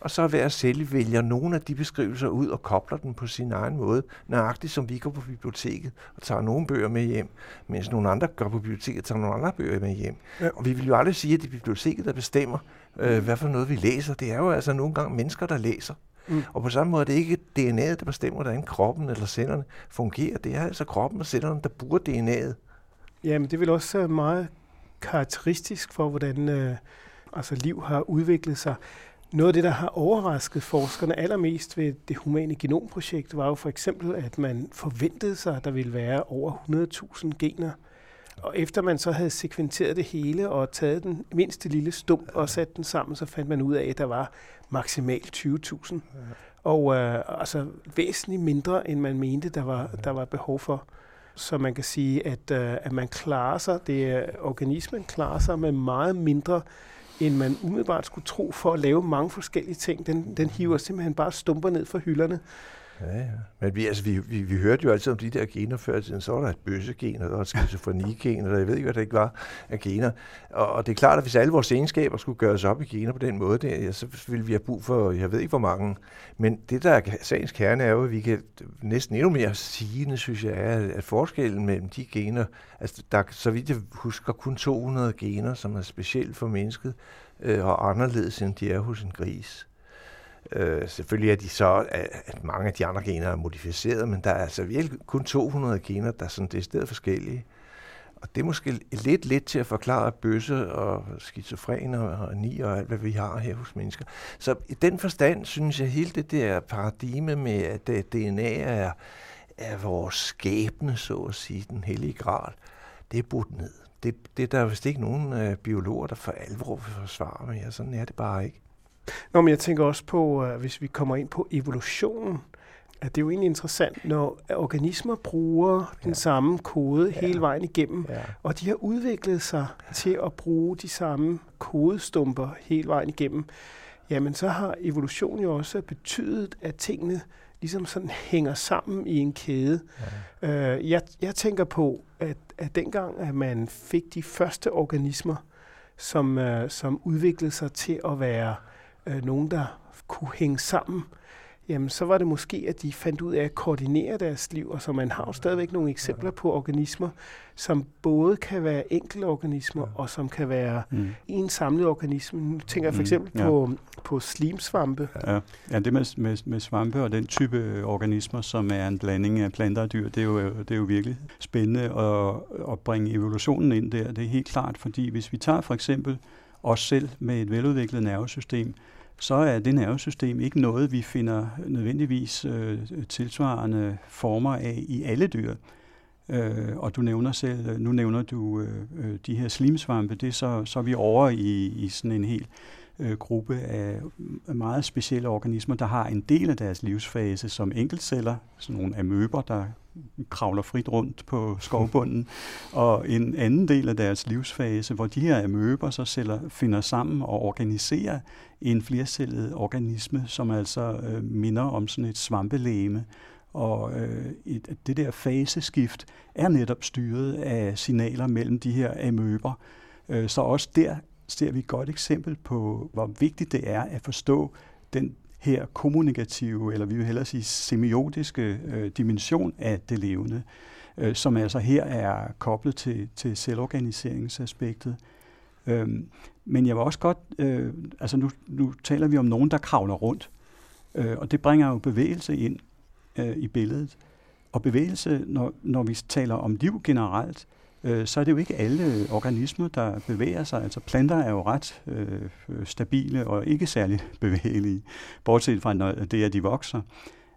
og så hver celle vælger nogle af de beskrivelser ud og kobler den på sin egen måde, nøjagtigt som vi går på biblioteket og tager nogle bøger med hjem, mens nogle andre går på biblioteket og tager nogle andre bøger med hjem. Og vi vil jo aldrig sige, at det er biblioteket, der bestemmer, øh, hvad for noget vi læser. Det er jo altså nogle gange mennesker, der læser. Mm. Og på samme måde er det ikke DNA'et, der bestemmer, hvordan kroppen eller cellerne fungerer. Det er altså kroppen og cellerne, der bruger DNA'et. Jamen, det vel også meget karakteristisk for, hvordan øh, altså liv har udviklet sig. Noget af det, der har overrasket forskerne allermest ved det humane genomprojekt, var jo for eksempel, at man forventede sig, at der ville være over 100.000 gener. Og efter man så havde sekventeret det hele og taget den mindste lille stump og sat den sammen, så fandt man ud af, at der var maksimalt 20.000. Ja. Og øh, altså væsentligt mindre, end man mente, der var, der var behov for. Så man kan sige, at, øh, at man klarer sig, det er, organismen klarer sig med meget mindre, end man umiddelbart skulle tro for at lave mange forskellige ting. Den, den hiver simpelthen bare stumper ned fra hylderne. Ja, ja. Men vi, altså, vi, vi, vi hørte jo altid om de der gener før i tiden. Så var der et bøssegen, og der var et skizofrenigen, og jeg ved ikke, hvad det ikke var af gener. Og, og det er klart, at hvis alle vores egenskaber skulle gøres op i gener på den måde, der, ja, så ville vi have brug for, jeg ved ikke hvor mange. Men det, der er sagens kerne, er jo, at vi kan næsten endnu mere sigende, synes jeg, er, at forskellen mellem de gener, altså der så vidt jeg husker, kun 200 gener, som er specielt for mennesket, øh, og anderledes, end de er hos en gris. Øh, selvfølgelig er de så, at mange af de andre gener er modificeret, men der er altså virkelig kun 200 gener, der er sådan decideret forskellige. Og det er måske lidt lidt til at forklare bøsse og skizofren og ni og alt, hvad vi har her hos mennesker. Så i den forstand synes jeg, hele det der paradigme med, at DNA er, er vores skæbne, så at sige, den hellige gral, det er brudt ned. Det, det er der vist ikke nogen øh, biologer, der for alvor vil forsvare, men ja, sådan er det bare ikke. Nå, men jeg tænker også på, uh, hvis vi kommer ind på evolutionen, at det er jo egentlig interessant, når organismer bruger ja. den samme kode ja. hele vejen igennem, ja. og de har udviklet sig ja. til at bruge de samme kodestumper hele vejen igennem, jamen så har evolution jo også betydet, at tingene ligesom sådan hænger sammen i en kæde. Ja. Uh, jeg, jeg tænker på, at, at dengang, at man fik de første organismer, som, uh, som udviklede sig til at være øh, nogen, der kunne hænge sammen, jamen så var det måske, at de fandt ud af at koordinere deres liv, og så man har jo stadigvæk nogle eksempler på organismer, som både kan være enkelte organismer, og som kan være mm. en samlet organisme. Nu tænker jeg for mm. eksempel mm, ja. på, på slimsvampe. Ja, ja det med, med, med svampe og den type organismer, som er en blanding af planter og dyr, det er jo, det er jo virkelig spændende at, at bringe evolutionen ind der. Det er helt klart, fordi hvis vi tager for eksempel os selv med et veludviklet nervesystem, så er det nervesystem ikke noget, vi finder nødvendigvis øh, tilsvarende former af i alle dyr. Øh, og du nævner selv, nu nævner du øh, øh de her slimsvampe, det er så, så er vi over i, i sådan en helt øh, gruppe af meget specielle organismer, der har en del af deres livsfase som enkeltceller, sådan nogle amøber, der kravler frit rundt på skovbunden, og en anden del af deres livsfase, hvor de her amøber så celler finder sammen og organiserer en flercellet organisme, som altså øh, minder om sådan et svampelæme. Og øh, et, det der faseskift er netop styret af signaler mellem de her amøber. Øh, så også der ser vi et godt eksempel på, hvor vigtigt det er at forstå den her kommunikative, eller vi vil hellere sige semiotiske øh, dimension af det levende, øh, som altså her er koblet til, til selvorganiseringsaspektet. Øhm, men jeg vil også godt, øh, altså nu, nu taler vi om nogen, der kravler rundt, øh, og det bringer jo bevægelse ind øh, i billedet. Og bevægelse, når, når vi taler om liv generelt, øh, Øh, så er det jo ikke alle organismer, der bevæger sig. Altså planter er jo ret øh, stabile og ikke særlig bevægelige, bortset fra når det at de vokser.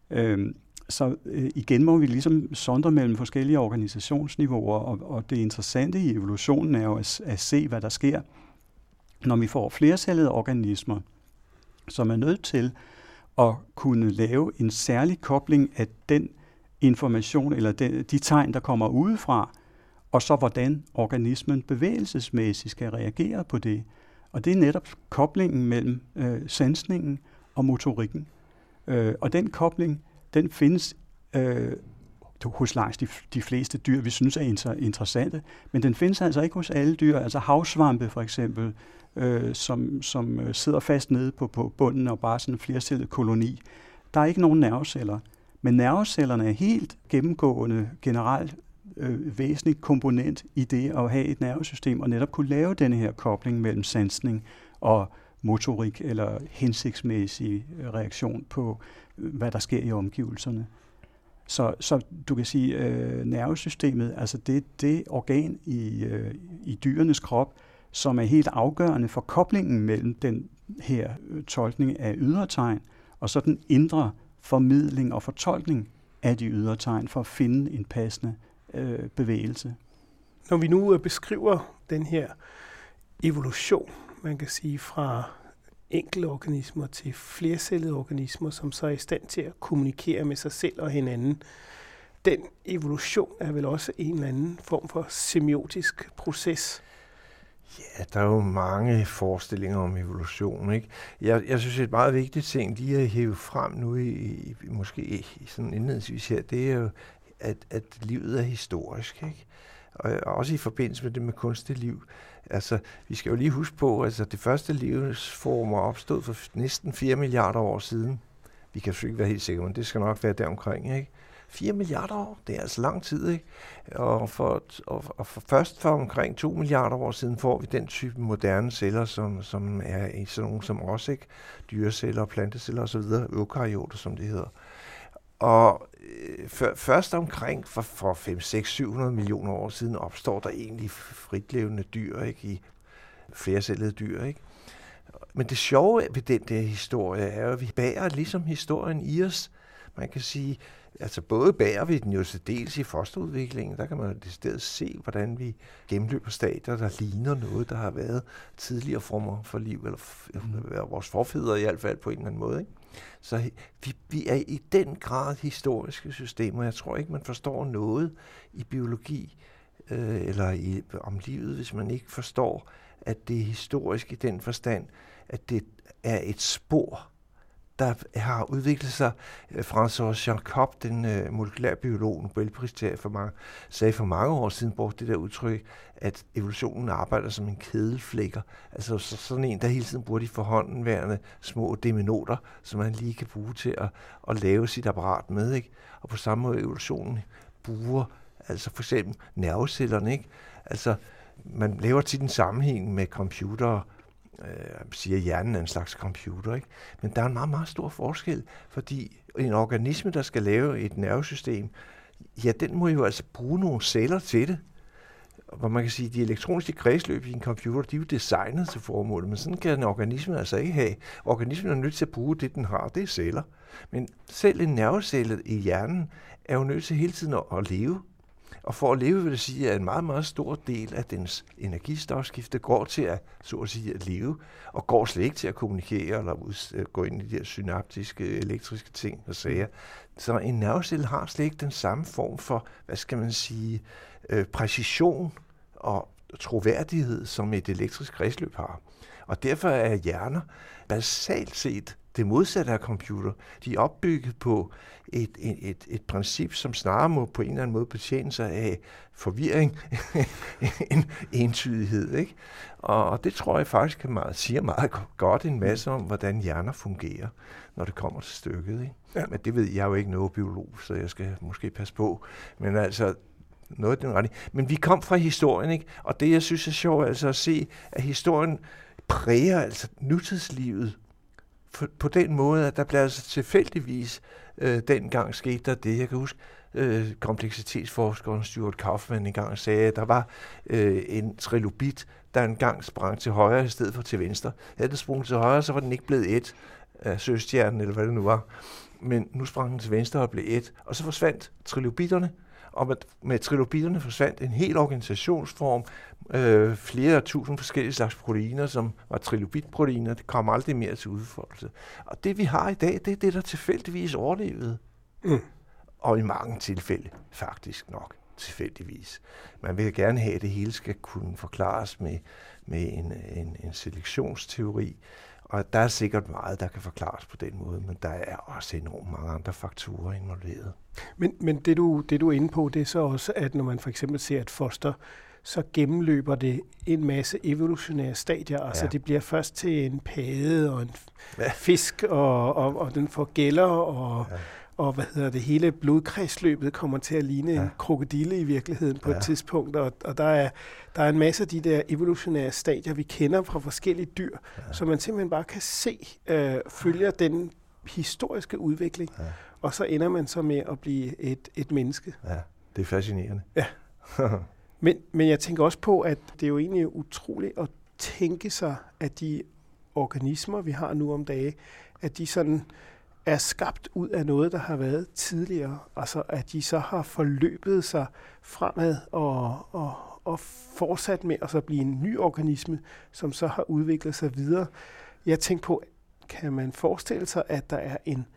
Øh, så øh, igen må vi ligesom sondre mellem forskellige organisationsniveauer, og, og det interessante i evolutionen er jo at, at se, hvad der sker, når vi får flercellede organismer, som er nødt til at kunne lave en særlig kobling af den information eller de, de tegn, der kommer udefra, og så hvordan organismen bevægelsesmæssigt skal reagere på det. Og det er netop koblingen mellem øh, sansningen og motorikken. Øh, og den kobling, den findes øh, hos langs de, de fleste dyr, vi synes er inter, interessante, men den findes altså ikke hos alle dyr. Altså havsvampe for eksempel, øh, som, som øh, sidder fast nede på, på bunden og bare sådan en flercellet koloni. Der er ikke nogen nerveceller, men nervecellerne er helt gennemgående generelt øh, væsentlig komponent i det at have et nervesystem og netop kunne lave denne her kobling mellem sansning og motorik eller hensigtsmæssig øh, reaktion på, øh, hvad der sker i omgivelserne. Så, så du kan sige, øh, nervesystemet, altså det det organ i, øh, i dyrenes krop, som er helt afgørende for koblingen mellem den her øh, tolkning af ydre tegn, og så den indre formidling og fortolkning af de ydre tegn for at finde en passende øh, bevægelse. Når vi nu øh, beskriver den her evolution, man kan sige fra enkelte organismer til flercellede organismer, som så er i stand til at kommunikere med sig selv og hinanden, den evolution er vel også en eller anden form for semiotisk proces? Ja, der er jo mange forestillinger om evolution. Ikke? Jeg, jeg synes, et meget vigtigt ting, de har hævet frem nu, i, i måske i sådan indledningsvis her, det er jo, at, at livet er historisk. Ikke? Og også i forbindelse med det med kunstigt liv. Altså, vi skal jo lige huske på, at altså, det første livsformer opstod for næsten 4 milliarder år siden. Vi kan selvfølgelig ikke være helt sikre, men det skal nok være deromkring. Ikke? 4 milliarder år, det er altså lang tid, ikke? Og, for, og, og for først for omkring 2 milliarder år siden får vi den type moderne celler, som, som er i sådan nogle som os, ikke? Dyreceller, planteceller osv., eukaryoter, som det hedder. Og øh, først omkring for, for 5, 6, 700 millioner år siden opstår der egentlig fritlevende dyr, ikke? I flercellede dyr, ikke? Men det sjove ved den der historie er at vi bærer ligesom historien i os. Man kan sige, altså både bærer vi den jo til dels i fosterudviklingen, der kan man jo stedet se, hvordan vi gennemløber stadier, der ligner noget, der har været tidligere former for liv, eller mm. vores forfædre i hvert fald på en eller anden måde. Ikke? Så vi, vi er i den grad historiske systemer. Jeg tror ikke, man forstår noget i biologi øh, eller i, om livet, hvis man ikke forstår, at det er historisk i den forstand, at det er et spor, der har udviklet sig. Øh, François Jacob, den uh, molekylærbiolog, Nobelpristager for mange, sagde for mange år siden, brugte det der udtryk, at evolutionen arbejder som en kedelflækker. Altså så, sådan en, der hele tiden bruger de forhåndenværende små deminoter, som man lige kan bruge til at, at lave sit apparat med. Ikke? Og på samme måde evolutionen bruger altså for eksempel nervecellerne. Ikke? Altså, man laver tit en sammenhæng med computere, øh, siger, at hjernen er en slags computer. Ikke? Men der er en meget, meget stor forskel, fordi en organisme, der skal lave et nervesystem, ja, den må jo altså bruge nogle celler til det. Hvor man kan sige, at de elektroniske kredsløb i en computer, de er jo designet til formålet, men sådan kan en organisme altså ikke have. Organismen er nødt til at bruge det, den har, det er celler. Men selv en nervecelle i hjernen er jo nødt til hele tiden at, at leve. Og for at leve vil det sige, at en meget, meget stor del af dens energistofskifte går til at, så at sige, at leve, og går slet ikke til at kommunikere eller øh, gå ind i de her synaptiske, elektriske ting og sager. Så en nervecelle har slet ikke den samme form for, hvad skal man sige, øh, præcision og troværdighed, som et elektrisk kredsløb har. Og derfor er hjerner basalt set det modsatte af computer. De er opbygget på et, et, et, et princip, som snarere må på en eller anden måde betjene sig af forvirring en entydighed. Ikke? Og, og det tror jeg faktisk kan meget, siger meget godt en masse om, hvordan hjerner fungerer, når det kommer til stykket. Ikke? Ja. Men det ved jeg jo ikke noget biolog, så jeg skal måske passe på. Men altså, noget den retning. Men vi kom fra historien, ikke? og det jeg synes er sjovt altså at se, at historien præger altså nutidslivet på den måde, at der blev altså tilfældigvis øh, dengang skete der det. Jeg kan huske, øh, kompleksitetsforskeren Stuart Kaufman engang sagde, at der var øh, en trilobit, der engang sprang til højre i stedet for til venstre. Havde den sprunget til højre, så var den ikke blevet et af søstjernen, eller hvad det nu var. Men nu sprang den til venstre og blev et, og så forsvandt trilobitterne, og med, med trilobitterne forsvandt en hel organisationsform, øh, flere tusind forskellige slags proteiner, som var trilobitproteiner, det kom aldrig mere til udfoldelse. Og det vi har i dag, det er det, der tilfældigvis overlevede. Mm. Og i mange tilfælde faktisk nok tilfældigvis. Man vil gerne have, at det hele skal kunne forklares med, med en, en, en selektionsteori, og der er sikkert meget, der kan forklares på den måde, men der er også enormt mange andre faktorer involveret. Men, men det, du, det du er inde på, det er så også, at når man for eksempel ser et foster, så gennemløber det en masse evolutionære stadier. Altså, ja. Altså det bliver først til en pade og en ja. fisk, og, og, og den får gælder, og, ja. og hvad hedder det, hele blodkredsløbet kommer til at ligne ja. en krokodille i virkeligheden på ja. et tidspunkt. Og, og der, er, der er en masse af de der evolutionære stadier, vi kender fra forskellige dyr, ja. som man simpelthen bare kan se øh, følger den historiske udvikling. Ja. Og så ender man så med at blive et, et menneske. Ja, det er fascinerende. Ja. Men, men jeg tænker også på, at det er jo egentlig utroligt at tænke sig, at de organismer, vi har nu om dage, at de sådan er skabt ud af noget, der har været tidligere. Altså at de så har forløbet sig fremad og, og, og fortsat med at så blive en ny organisme, som så har udviklet sig videre. Jeg tænker på, kan man forestille sig, at der er en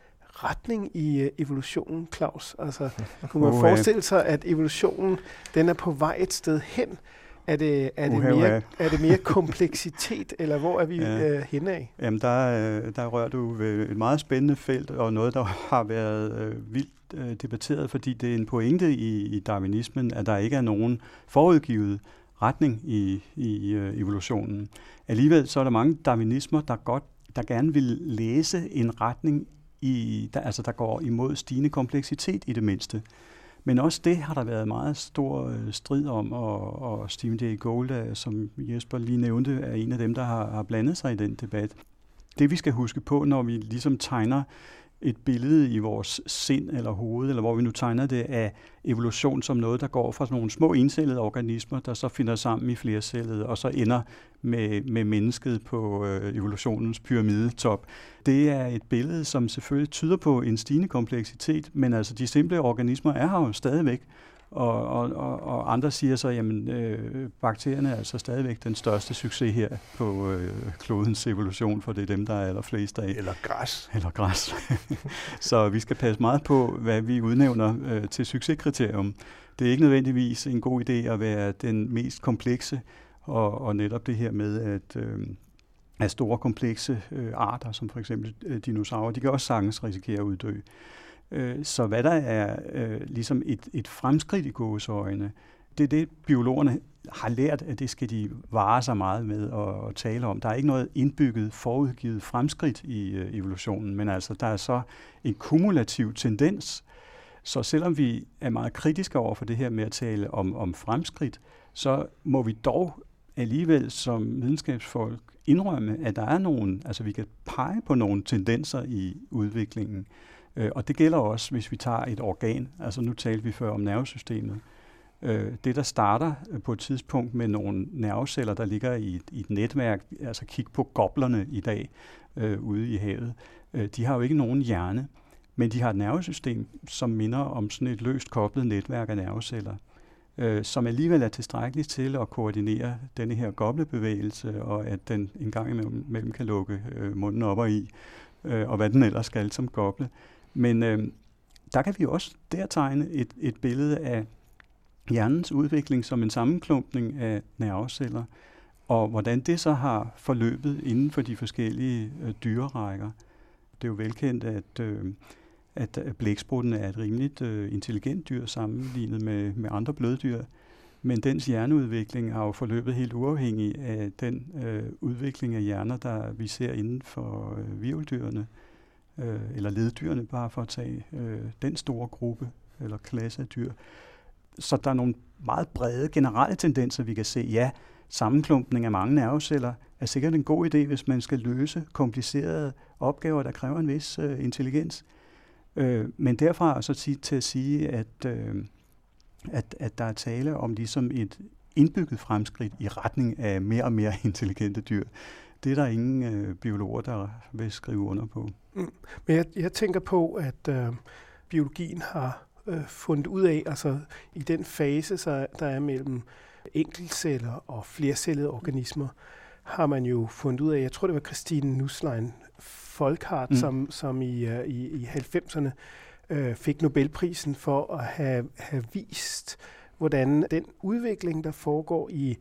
retning i øh, evolutionen, Claus? Altså, kunne man forestille sig, at evolutionen den er på vej et sted hen, Er det, er, det mere, er det mere kompleksitet, eller hvor er vi ja. øh, henne af? Jamen, der, øh, der rører du ved et meget spændende felt, og noget, der har været øh, vildt øh, debatteret, fordi det er en pointe i, i darwinismen, at der ikke er nogen forudgivet retning i, i øh, evolutionen. Alligevel så er der mange darwinismer, der godt der gerne vil læse en retning, i, der, altså der går imod stigende kompleksitet i det mindste. Men også det har der været meget stor øh, strid om, og, og Stephen Jay Gould, øh, som Jesper lige nævnte, er en af dem, der har, har blandet sig i den debat. Det vi skal huske på, når vi ligesom tegner et billede i vores sind eller hoved, eller hvor vi nu tegner det af evolution som noget, der går fra sådan nogle små encellede organismer, der så finder sammen i flercellede, og så ender med, med mennesket på øh, evolutionens pyramidetop. Det er et billede, som selvfølgelig tyder på en stigende kompleksitet, men altså de simple organismer er her jo stadigvæk, og, og, og, og andre siger så, at øh, bakterierne er altså stadigvæk den største succes her på øh, klodens evolution, for det er dem, der er allerflest af. Eller græs. Eller græs. så vi skal passe meget på, hvad vi udnævner øh, til succeskriterium. Det er ikke nødvendigvis en god idé at være den mest komplekse, og, og netop det her med, at, øh, at store komplekse øh, arter, som for eksempel øh, dinosaurer, de kan også sagtens risikere at uddø. Øh, så hvad der er øh, ligesom et, et fremskridt i gåseøjne, det er det, biologerne har lært, at det skal de vare sig meget med at, at tale om. Der er ikke noget indbygget, forudgivet fremskridt i øh, evolutionen, men altså der er så en kumulativ tendens. Så selvom vi er meget kritiske over for det her med at tale om, om fremskridt, så må vi dog alligevel som videnskabsfolk indrømme, at der er nogle, altså vi kan pege på nogle tendenser i udviklingen. Øh, og det gælder også, hvis vi tager et organ. Altså nu talte vi før om nervesystemet. Øh, det, der starter øh, på et tidspunkt med nogle nerveceller, der ligger i et, i et netværk, altså kig på goblerne i dag øh, ude i havet, øh, de har jo ikke nogen hjerne, men de har et nervesystem, som minder om sådan et løst koblet netværk af nerveceller, øh, som alligevel er tilstrækkeligt til at koordinere denne her goblebevægelse, og at den en gang imellem kan lukke øh, munden op og i, øh, og hvad den ellers skal som goble. Men øh, der kan vi også der tegne et, et billede af hjernens udvikling som en sammenklumpning af nerveceller, og hvordan det så har forløbet inden for de forskellige øh, dyrerækker. Det er jo velkendt, at, øh, at blæksprutten er et rimeligt øh, intelligent dyr sammenlignet med, med andre bløddyr, men dens hjerneudvikling har jo forløbet helt uafhængig af den øh, udvikling af hjerner, der vi ser inden for øh, virveldyrene øh, Øh, eller leddyrene, bare for at tage øh, den store gruppe eller klasse af dyr. Så der er nogle meget brede generelle tendenser, vi kan se. Ja, sammenklumpning af mange nerveceller er sikkert en god idé, hvis man skal løse komplicerede opgaver, der kræver en vis øh, intelligens. Øh, men derfra så til, til at sige, at, øh, at, at der er tale om ligesom et indbygget fremskridt i retning af mere og mere intelligente dyr, det er der ingen øh, biologer, der vil skrive under på. Mm. Men jeg, jeg tænker på, at øh, biologien har øh, fundet ud af, altså i den fase, så der er mellem enkeltceller og flercellede organismer, har man jo fundet ud af, jeg tror det var Christine Nusslein Folkhardt, mm. som, som i, uh, i, i 90'erne øh, fik Nobelprisen for at have, have vist, hvordan den udvikling, der foregår i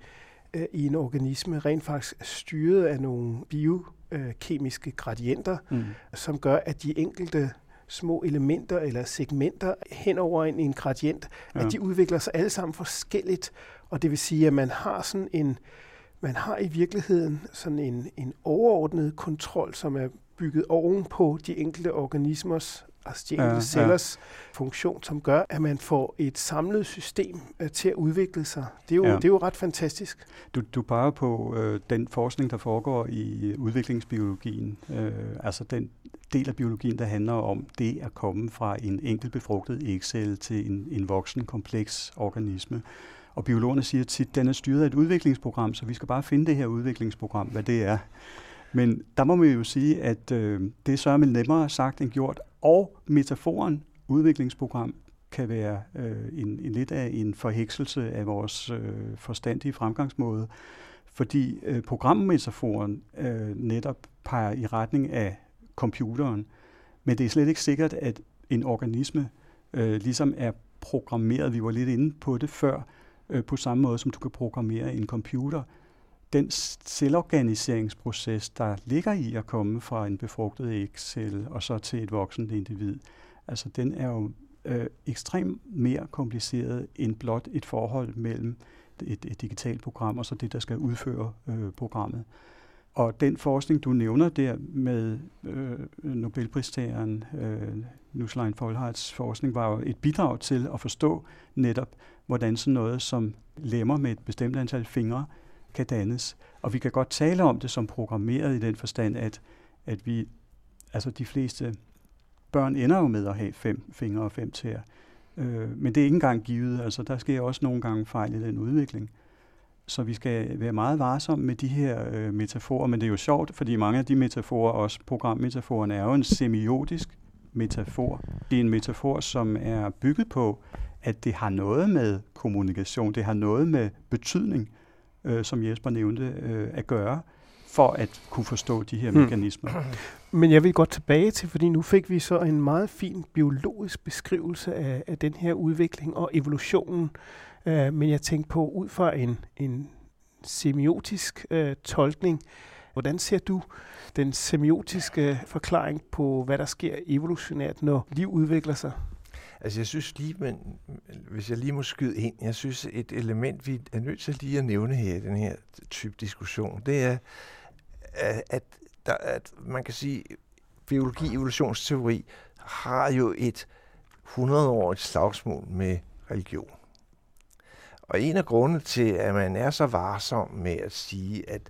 øh, i en organisme rent faktisk er styret af nogle biokemiske gradienter, mm. som gør, at de enkelte små elementer eller segmenter hen over en, en gradient, ja. at de udvikler sig alle sammen forskelligt. Og det vil sige, at man har sådan en, man har i virkeligheden sådan en, en overordnet kontrol, som er bygget oven på de enkelte organismers de enkelte ja, cellers ja. funktion, som gør, at man får et samlet system uh, til at udvikle sig. Det er jo, ja. det er jo ret fantastisk. Du, du peger på øh, den forskning, der foregår i udviklingsbiologien, øh, altså den del af biologien, der handler om det at komme fra en enkelt befrugtet ægcelle til en, en voksen, kompleks organisme. Og biologerne siger tit, at den er styret af et udviklingsprogram, så vi skal bare finde det her udviklingsprogram, hvad det er. Men der må man jo sige, at øh, det er så nemmere sagt end gjort, og metaforen udviklingsprogram kan være øh, en, en lidt af en forhekselse af vores øh, forstandige fremgangsmåde, fordi øh, programmetaforen øh, netop peger i retning af computeren, men det er slet ikke sikkert, at en organisme øh, ligesom er programmeret, vi var lidt inde på det før, øh, på samme måde som du kan programmere en computer. Den selvorganiseringsproces, der ligger i at komme fra en befrugtet ægcelle og så til et voksent individ, altså den er jo øh, ekstremt mere kompliceret end blot et forhold mellem et, et digitalt program og så det, der skal udføre øh, programmet. Og den forskning, du nævner der med øh, Nobelpristageren øh, Nuslein Folhards forskning, var jo et bidrag til at forstå netop, hvordan sådan noget som lemmer med et bestemt antal fingre kan dannes. Og vi kan godt tale om det som programmeret i den forstand, at, at vi, altså de fleste børn ender jo med at have fem fingre og fem tæer. Øh, men det er ikke engang givet. Altså, der sker også nogle gange fejl i den udvikling. Så vi skal være meget varsomme med de her øh, metaforer, men det er jo sjovt, fordi mange af de metaforer, også programmetaforerne, er jo en semiotisk metafor. Det er en metafor, som er bygget på, at det har noget med kommunikation, det har noget med betydning, øh, som Jesper nævnte, øh, at gøre for at kunne forstå de her hmm. mekanismer. Men jeg vil godt tilbage til, fordi nu fik vi så en meget fin biologisk beskrivelse af, af den her udvikling og evolutionen. Uh, men jeg tænkte på, ud fra en, en semiotisk uh, tolkning, hvordan ser du den semiotiske forklaring på, hvad der sker evolutionært, når liv udvikler sig? Altså jeg synes lige, men hvis jeg lige må skyde ind, jeg synes et element, vi er nødt til lige at nævne her i den her type diskussion, det er, at, der, at man kan sige, biologi, evolutionsteori har jo et 100-årigt slagsmål med religion. Og en af grundene til, at man er så varsom med at sige, at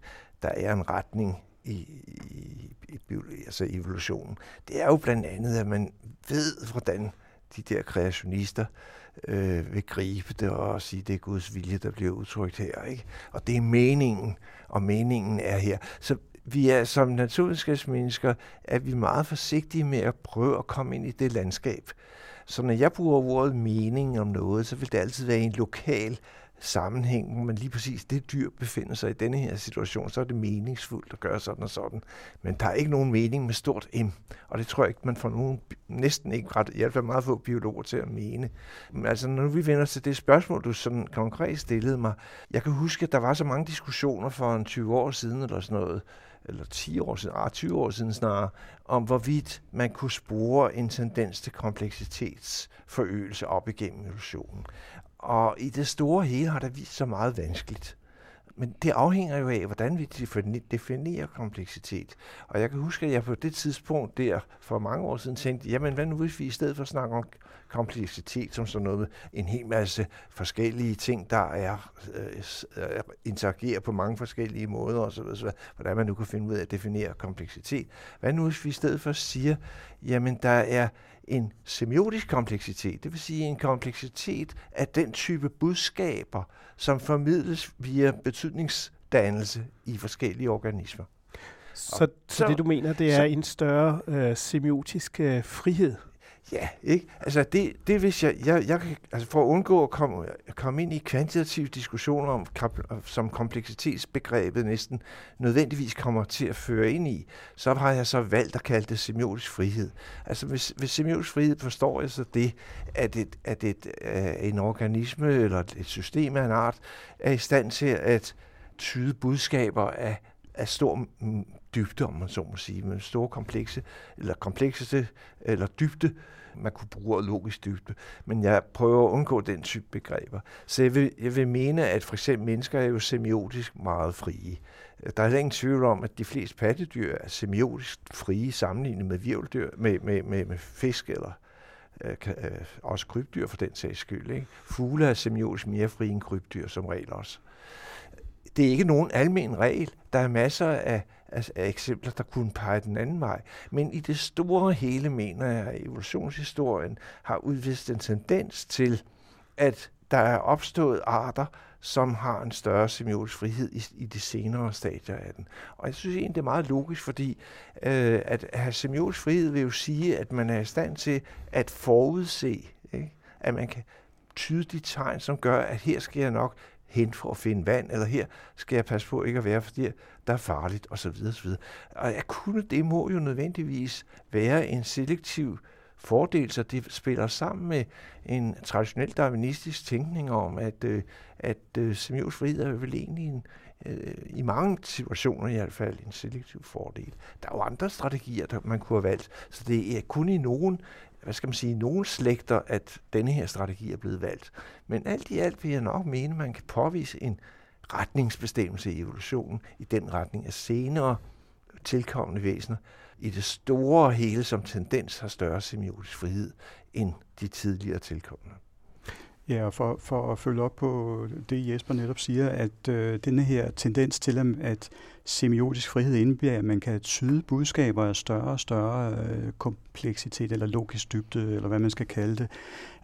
der er en retning i, i, i altså evolutionen, det er jo blandt andet, at man ved, hvordan de der kreationister øh, vil gribe det og sige, det er Guds vilje, der bliver udtrykt her. Ikke? Og det er meningen, og meningen er her. Så vi er som naturvidenskabsmennesker, er vi meget forsigtige med at prøve at komme ind i det landskab. Så når jeg bruger ordet mening om noget, så vil det altid være en lokal sammenhæng, hvor man lige præcis det dyr befinder sig i denne her situation, så er det meningsfuldt at gøre sådan og sådan. Men der er ikke nogen mening med stort M, og det tror jeg ikke, man får nogen, næsten ikke ret, i hvert fald meget få biologer til at mene. Men altså, når vi vender til det spørgsmål, du sådan konkret stillede mig, jeg kan huske, at der var så mange diskussioner for en 20 år siden, eller sådan noget, eller 10 år siden, ah, 20 år siden snarere, om hvorvidt man kunne spore en tendens til kompleksitetsforøgelse op igennem evolutionen. Og i det store hele har det vist sig meget vanskeligt. Men det afhænger jo af, hvordan vi definerer kompleksitet. Og jeg kan huske, at jeg på det tidspunkt der for mange år siden tænkte, jamen hvad nu hvis vi i stedet for snakker om kompleksitet som sådan noget med en hel masse forskellige ting, der er øh, øh interagerer på mange forskellige måder osv., så, hvordan man nu kan finde ud af at definere kompleksitet. Hvad nu hvis vi i stedet for siger, jamen der er en semiotisk kompleksitet, det vil sige en kompleksitet af den type budskaber, som formidles via betydningsdannelse i forskellige organismer. Så, så, så det du mener, det er en større øh, semiotisk øh, frihed? Ja, ikke? Altså, det, det hvis jeg, jeg, jeg altså for at undgå at komme, komme ind i kvantitative diskussioner om, som kompleksitetsbegrebet næsten nødvendigvis kommer til at føre ind i, så har jeg så valgt at kalde det semiotisk frihed. Altså, hvis, hvis semiotisk frihed forstår jeg så det, at, et, at et, uh, en organisme eller et system af en art er i stand til at tyde budskaber af, af stor dybde, om man så må sige, men store komplekse, eller komplekseste, eller dybde, man kunne bruge logisk dybde. Men jeg prøver at undgå den type begreber. Så jeg vil, jeg vil mene, at for eksempel mennesker er jo semiotisk meget frie. Der er ingen tvivl om, at de fleste pattedyr er semiotisk frie sammenlignet med virveldyr, med, med, med, med fisk eller øh, øh, også krybdyr for den sags skyld. Ikke? Fugle er semiotisk mere frie end krybdyr som regel også. Det er ikke nogen almen regel. Der er masser af af, af eksempler, der kunne pege den anden vej. Men i det store hele mener jeg, at evolutionshistorien har udvist en tendens til, at der er opstået arter, som har en større semiotisk frihed i, i de senere stadier af den. Og jeg synes egentlig, det er meget logisk, fordi øh, at have semiotisk frihed vil jo sige, at man er i stand til at forudse, ikke? at man kan tyde de tegn, som gør, at her skal jeg nok hen for at finde vand, eller her skal jeg passe på ikke at være, fordi der er farligt, osv. osv. Og at kunne det må jo nødvendigvis være en selektiv fordel, så det spiller sammen med en traditionel darwinistisk tænkning om, at, øh, at øh, semiotisk frihed er vel egentlig en, øh, i mange situationer i hvert fald en selektiv fordel. Der er jo andre strategier, der man kunne have valgt, så det er kun i nogen hvad skal man sige, nogle slægter, at denne her strategi er blevet valgt. Men alt i alt vil jeg nok mene, at man kan påvise en retningsbestemmelse i evolutionen i den retning, at senere tilkommende væsener i det store hele som tendens har større semiotisk frihed end de tidligere tilkommende. Ja, og for, for at følge op på det, Jesper netop siger, at øh, denne her tendens til, at semiotisk frihed indebærer, at man kan tyde budskaber af større og større øh, kompleksitet, eller logisk dybde, eller hvad man skal kalde det.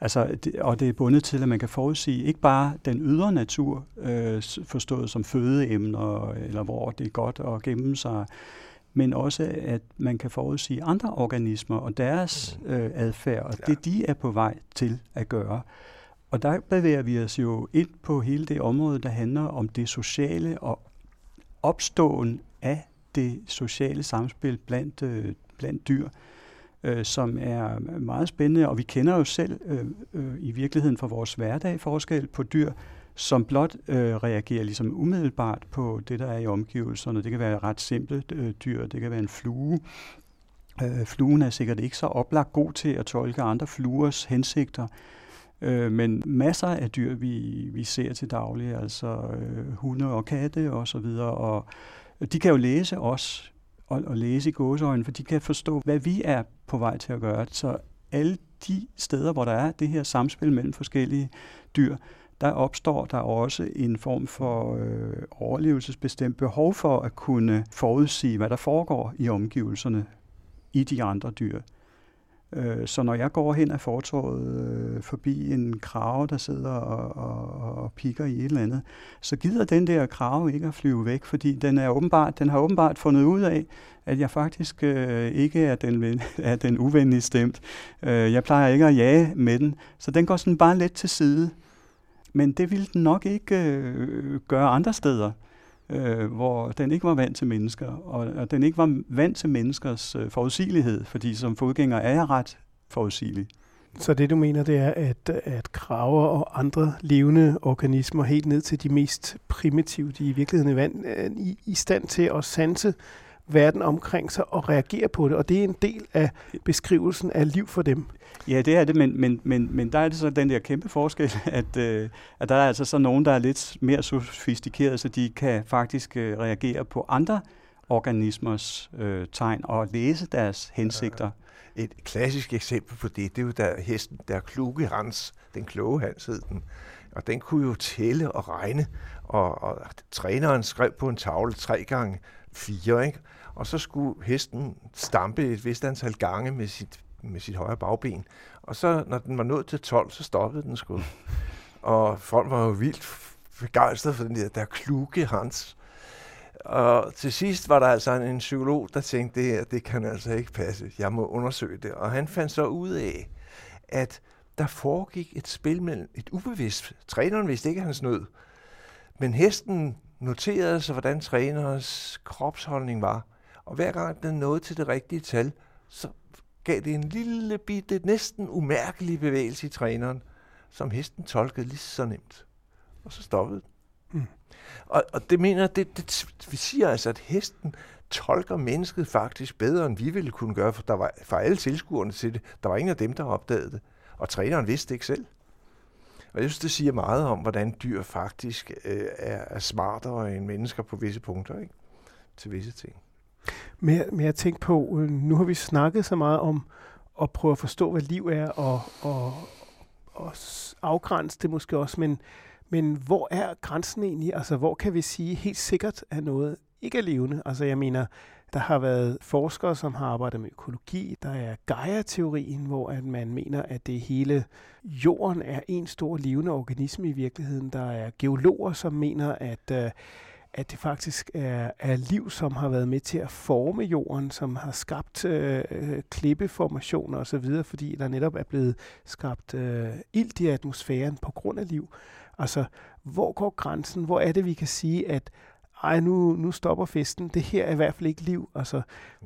Altså, det, og det er bundet til, at man kan forudsige ikke bare den ydre natur, øh, forstået som fødeemner, eller hvor det er godt at gemme sig, men også at man kan forudsige andre organismer og deres øh, adfærd, og det de er på vej til at gøre. Og der bevæger vi os jo ind på hele det område, der handler om det sociale og opståen af det sociale samspil blandt, øh, blandt dyr, øh, som er meget spændende. Og vi kender jo selv øh, øh, i virkeligheden fra vores hverdag forskel på dyr, som blot øh, reagerer ligesom umiddelbart på det, der er i omgivelserne. Det kan være ret simple øh, dyr, det kan være en flue. Øh, fluen er sikkert ikke så oplagt god til at tolke andre fluers hensigter, Øh, Øh, men masser af dyr, vi, vi ser til daglig, altså øh, hunde og katte og så videre, og de kan jo læse os og, og læse i gåseøjne, for de kan forstå, hvad vi er på vej til at gøre. Så alle de steder, hvor der er det her samspil mellem forskellige dyr, der opstår der også en form for øh, overlevelsesbestemt behov for at kunne forudsige, hvad der foregår i omgivelserne i de andre dyr. Øh, så når jeg går hen af fortorvet øh, forbi en krave, der sidder og, og, og pikker i et eller andet, så gider den der krave ikke at flyve væk, fordi den, er åbenbart, den har åbenbart fundet ud af, at jeg faktisk øh, ikke er den, er den uvenlige stemt. Øh, jeg plejer ikke at jage med den, så den går sådan bare lidt til side. Men det vil den nok ikke øh, gøre andre steder øh, hvor den ikke var vant til mennesker, og, og den ikke var vant til menneskers øh, forudsigelighed, fordi som fodgænger er jeg ret forudsigelig. Så det du mener, det er, at, at kraver og andre levende organismer, helt ned til de mest primitive, de i virkeligheden er vand, er øh, i, i stand til at sanse verden omkring sig og reagere på det, og det er en del af beskrivelsen af liv for dem. Ja, det er det, men, men, men, men der er det så den der kæmpe forskel, at, øh, at der er altså så nogen, der er lidt mere sofistikeret, så de kan faktisk øh, reagere på andre organismers øh, tegn og læse deres hensigter. Et klassisk eksempel på det, det er jo der hesten, der kluge Hans, den kloge Hans hed den, og den kunne jo tælle og regne, og, og træneren skrev på en tavle tre gange fire, ikke? og så skulle hesten stampe et vist antal gange med sit med sit højre bagben. Og så, når den var nået til 12, så stoppede den sgu. og folk var jo vildt begejstrede for den der, der kluge Hans. Og til sidst var der altså en, en psykolog, der tænkte, det her, det kan altså ikke passe. Jeg må undersøge det. Og han fandt så ud af, at der foregik et spil mellem et ubevidst. Træneren vidste ikke, at han snød. Men hesten noterede sig, hvordan trænerens kropsholdning var. Og hver gang den nåede til det rigtige tal, så gav det en lille bitte, næsten umærkelig bevægelse i træneren, som hesten tolkede lige så nemt. Og så stoppede. Mm. Og, og det mener det, det, vi siger altså, at hesten tolker mennesket faktisk bedre, end vi ville kunne gøre, for der var for alle tilskuerne til det, der var ingen af dem, der opdagede det. Og træneren vidste det ikke selv. Og jeg synes, det siger meget om, hvordan dyr faktisk øh, er, er smartere end mennesker på visse punkter, ikke? til visse ting. Men, men jeg tænkte på, øh, nu har vi snakket så meget om at prøve at forstå, hvad liv er, og, og, og afgrænse det måske også, men, men hvor er grænsen egentlig? Altså, hvor kan vi sige helt sikkert, at noget ikke er levende? Altså, jeg mener, der har været forskere, som har arbejdet med økologi. Der er Gaia-teorien, hvor at man mener, at det hele jorden er en stor levende organisme i virkeligheden. Der er geologer, som mener, at øh, at det faktisk er, er liv, som har været med til at forme jorden, som har skabt øh, klippeformationer osv., fordi der netop er blevet skabt øh, ilt i atmosfæren på grund af liv. Altså, hvor går grænsen? Hvor er det, vi kan sige, at ej, nu, nu stopper festen. Det her er i hvert fald ikke liv. Altså,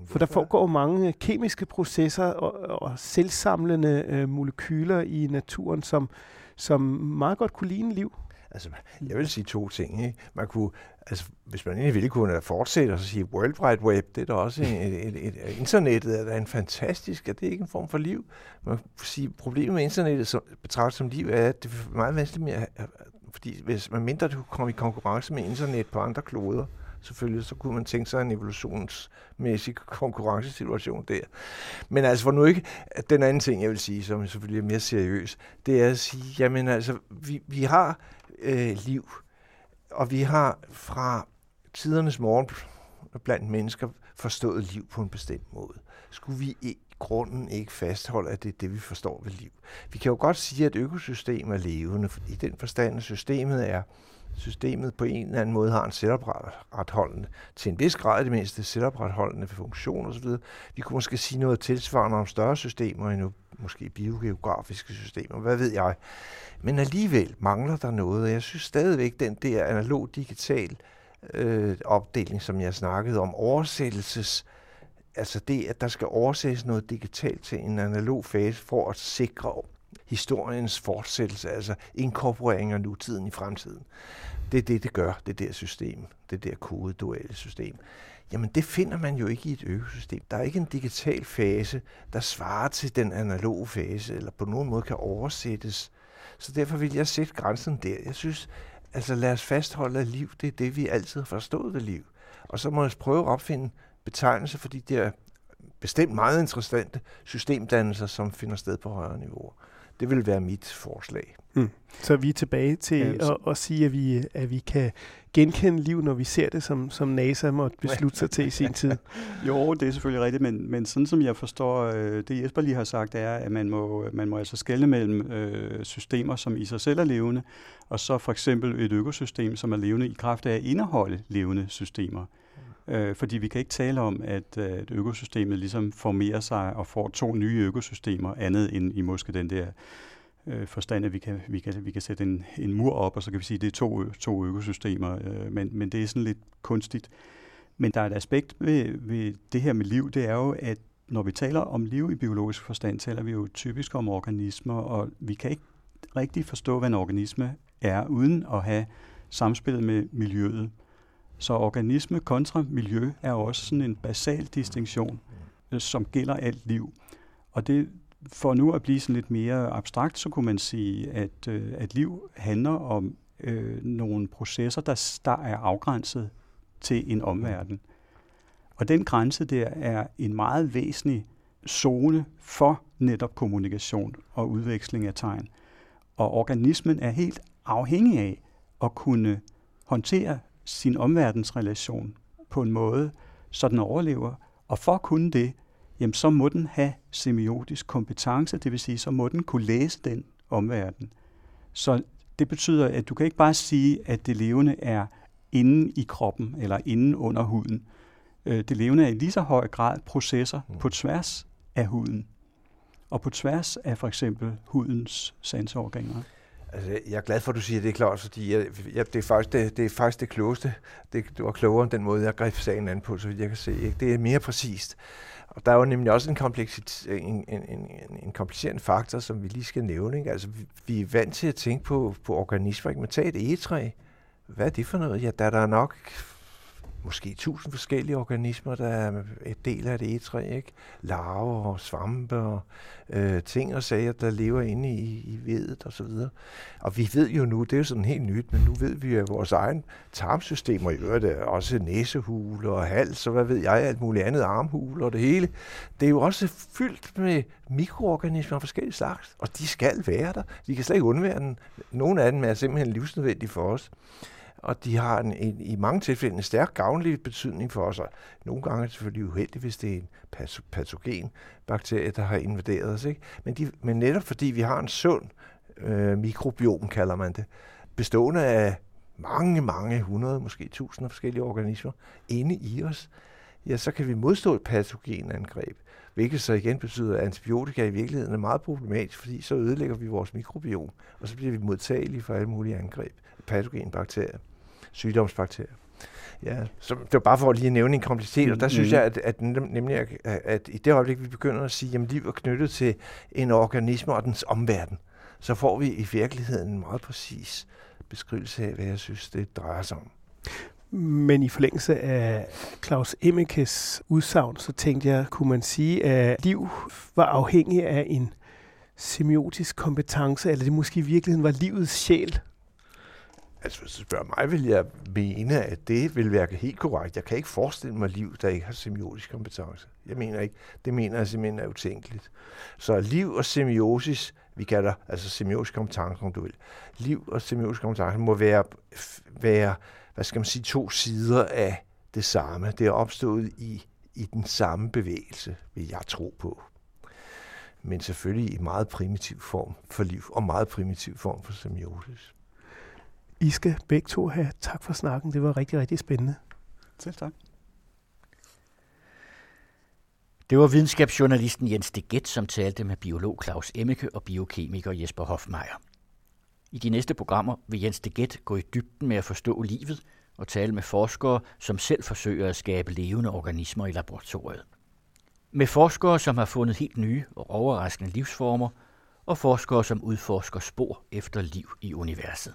for der foregår mange kemiske processer og, og selvsamlende øh, molekyler i naturen, som, som meget godt kunne ligne liv. Altså, jeg vil sige to ting. Ikke? Man kunne, altså, hvis man egentlig ville kunne uh, fortsætte og sige World Wide Web, det er da også et, et, et, et internettet er da en fantastisk, er det ikke en form for liv? Man kan sige, problemet med internettet som, betragtet som liv er, at det er meget vanskeligt med, fordi hvis man mindre du kommer i konkurrence med internet på andre kloder, selvfølgelig, så kunne man tænke sig en evolutionsmæssig konkurrencesituation der. Men altså for nu ikke, den anden ting, jeg vil sige, som selvfølgelig er mere seriøs, det er at sige, jamen altså, vi, vi har øh, liv, og vi har fra tidernes morgen blandt mennesker forstået liv på en bestemt måde. Skulle vi i grunden ikke fastholde, at det er det, vi forstår ved liv? Vi kan jo godt sige, at økosystem er levende, i den forstand, at systemet er systemet på en eller anden måde har en selvopretholdende, til en vis grad det mindste selvopretholdende funktion osv. Vi kunne måske sige noget tilsvarende om større systemer endnu, måske biogeografiske systemer, hvad ved jeg. Men alligevel mangler der noget, og jeg synes stadigvæk, den der analog-digital øh, opdeling, som jeg snakkede om, oversættelses, altså det, at der skal oversættes noget digitalt til en analog fase for at sikre historiens fortsættelse, altså inkorporering af nutiden i fremtiden. Det er det, det gør, det der system, det der kodeduelle system. Jamen det finder man jo ikke i et økosystem. Der er ikke en digital fase, der svarer til den analoge fase, eller på nogen måde kan oversættes. Så derfor vil jeg sætte grænsen der. Jeg synes, altså lad os fastholde, at liv, det er det, vi altid har forstået ved liv. Og så må vi prøve at opfinde betegnelser for de der bestemt meget interessante systemdannelser, som finder sted på højere niveauer. Det vil være mit forslag. Mm. Så vi er tilbage til ja, at, at sige, at vi, at vi kan genkende liv, når vi ser det, som, som NASA måtte beslutte sig til i sin tid. jo, det er selvfølgelig rigtigt, men, men sådan som jeg forstår, øh, det Jesper lige har sagt, er, at man må, man må altså skelne mellem øh, systemer, som i sig selv er levende, og så for eksempel et økosystem, som er levende i kraft af at indeholde levende systemer. Øh, fordi vi kan ikke tale om, at, øh, at økosystemet ligesom formerer sig og får to nye økosystemer, andet end i måske den der øh, forstand, at vi kan, vi, kan, vi kan sætte en, en mur op, og så kan vi sige, at det er to, to økosystemer, øh, men, men det er sådan lidt kunstigt. Men der er et aspekt ved, ved det her med liv, det er jo, at når vi taler om liv i biologisk forstand, taler vi jo typisk om organismer, og vi kan ikke rigtig forstå, hvad en organisme er, uden at have samspillet med miljøet. Så organisme kontra miljø er også sådan en basal distinktion, øh, som gælder alt liv. Og det, for nu at blive sådan lidt mere abstrakt, så kunne man sige, at, øh, at liv handler om øh, nogle processer, der, der er afgrænset til en omverden. Og den grænse der er en meget væsentlig zone for netop kommunikation og udveksling af tegn. Og organismen er helt afhængig af at kunne håndtere sin omverdensrelation på en måde, så den overlever. Og for at kunne det, jamen så må den have semiotisk kompetence, det vil sige, så må den kunne læse den omverden. Så det betyder, at du kan ikke bare sige, at det levende er inde i kroppen eller inde under huden. Øh, det levende er i lige så høj grad processer mm. på tværs af huden og på tværs af for eksempel hudens sanseorganer. Altså, jeg er glad for, at du siger det, klart, fordi jeg, jeg, det, er faktisk det, det er faktisk det klogeste. Det, det var klogere end den måde, jeg greb sagen an på, så vidt jeg kan se. Ikke? Det er mere præcist. Og der er jo nemlig også en, kompleksit, en, en, en, en komplicerende faktor, som vi lige skal nævne. Ikke? Altså, vi, vi er vant til at tænke på, på organismer. Ikke? Man tager et egetræ. Hvad er det for noget? Ja, der er der nok måske tusind forskellige organismer, der er et del af det egetræ, ikke? Larver og svampe og øh, ting og sager, der lever inde i, i vedet og så videre. Og vi ved jo nu, det er jo sådan helt nyt, men nu ved vi, at vores egen tarmsystemer i øvrigt er også næsehule og hals og hvad ved jeg, alt muligt andet, armhule og det hele. Det er jo også fyldt med mikroorganismer af forskellige slags, og de skal være der. Vi kan slet ikke undvære den. Nogle af dem er simpelthen livsnødvendige for os og de har en, en, i mange tilfælde en stærk gavnlig betydning for os. Og nogle gange er det selvfølgelig uheldigt, hvis det er en patogen bakterie, der har invaderet os. Ikke? Men, de, men netop fordi vi har en sund øh, mikrobiom, kalder man det, bestående af mange, mange hundrede, måske tusinder forskellige organismer inde i os, ja, så kan vi modstå et patogenangreb. Hvilket så igen betyder, at antibiotika i virkeligheden er meget problematisk, fordi så ødelægger vi vores mikrobiom, og så bliver vi modtagelige for alle mulige angreb, patogenbakterier sygdomsbakterier. Ja, så det var bare for at lige nævne en kompleksitet, og der synes jeg, at, at, nemlig, at, at i det øjeblik, vi begynder at sige, at liv er knyttet til en organisme og dens omverden, så får vi i virkeligheden en meget præcis beskrivelse af, hvad jeg synes, det drejer sig om. Men i forlængelse af Claus Emmekes udsagn, så tænkte jeg, kunne man sige, at liv var afhængig af en semiotisk kompetence, eller det måske i virkeligheden var livets sjæl, Altså, hvis du spørger mig, vil jeg mene, at det vil være helt korrekt. Jeg kan ikke forestille mig liv, der ikke har semiotisk kompetence. Jeg mener ikke. Det mener jeg simpelthen er utænkeligt. Så liv og semiosis, vi kalder altså semiotisk kompetence, om du vil. Liv og semiotisk kompetence må være, være hvad skal man sige, to sider af det samme. Det er opstået i, i den samme bevægelse, vil jeg tro på. Men selvfølgelig i meget primitiv form for liv, og meget primitiv form for semiosis. I skal begge to have tak for snakken. Det var rigtig, rigtig spændende. Selv tak. Det var videnskabsjournalisten Jens Deget, som talte med biolog Claus Emmeke og biokemiker Jesper Hofmeier. I de næste programmer vil Jens Deget gå i dybden med at forstå livet og tale med forskere, som selv forsøger at skabe levende organismer i laboratoriet. Med forskere, som har fundet helt nye og overraskende livsformer, og forskere, som udforsker spor efter liv i universet.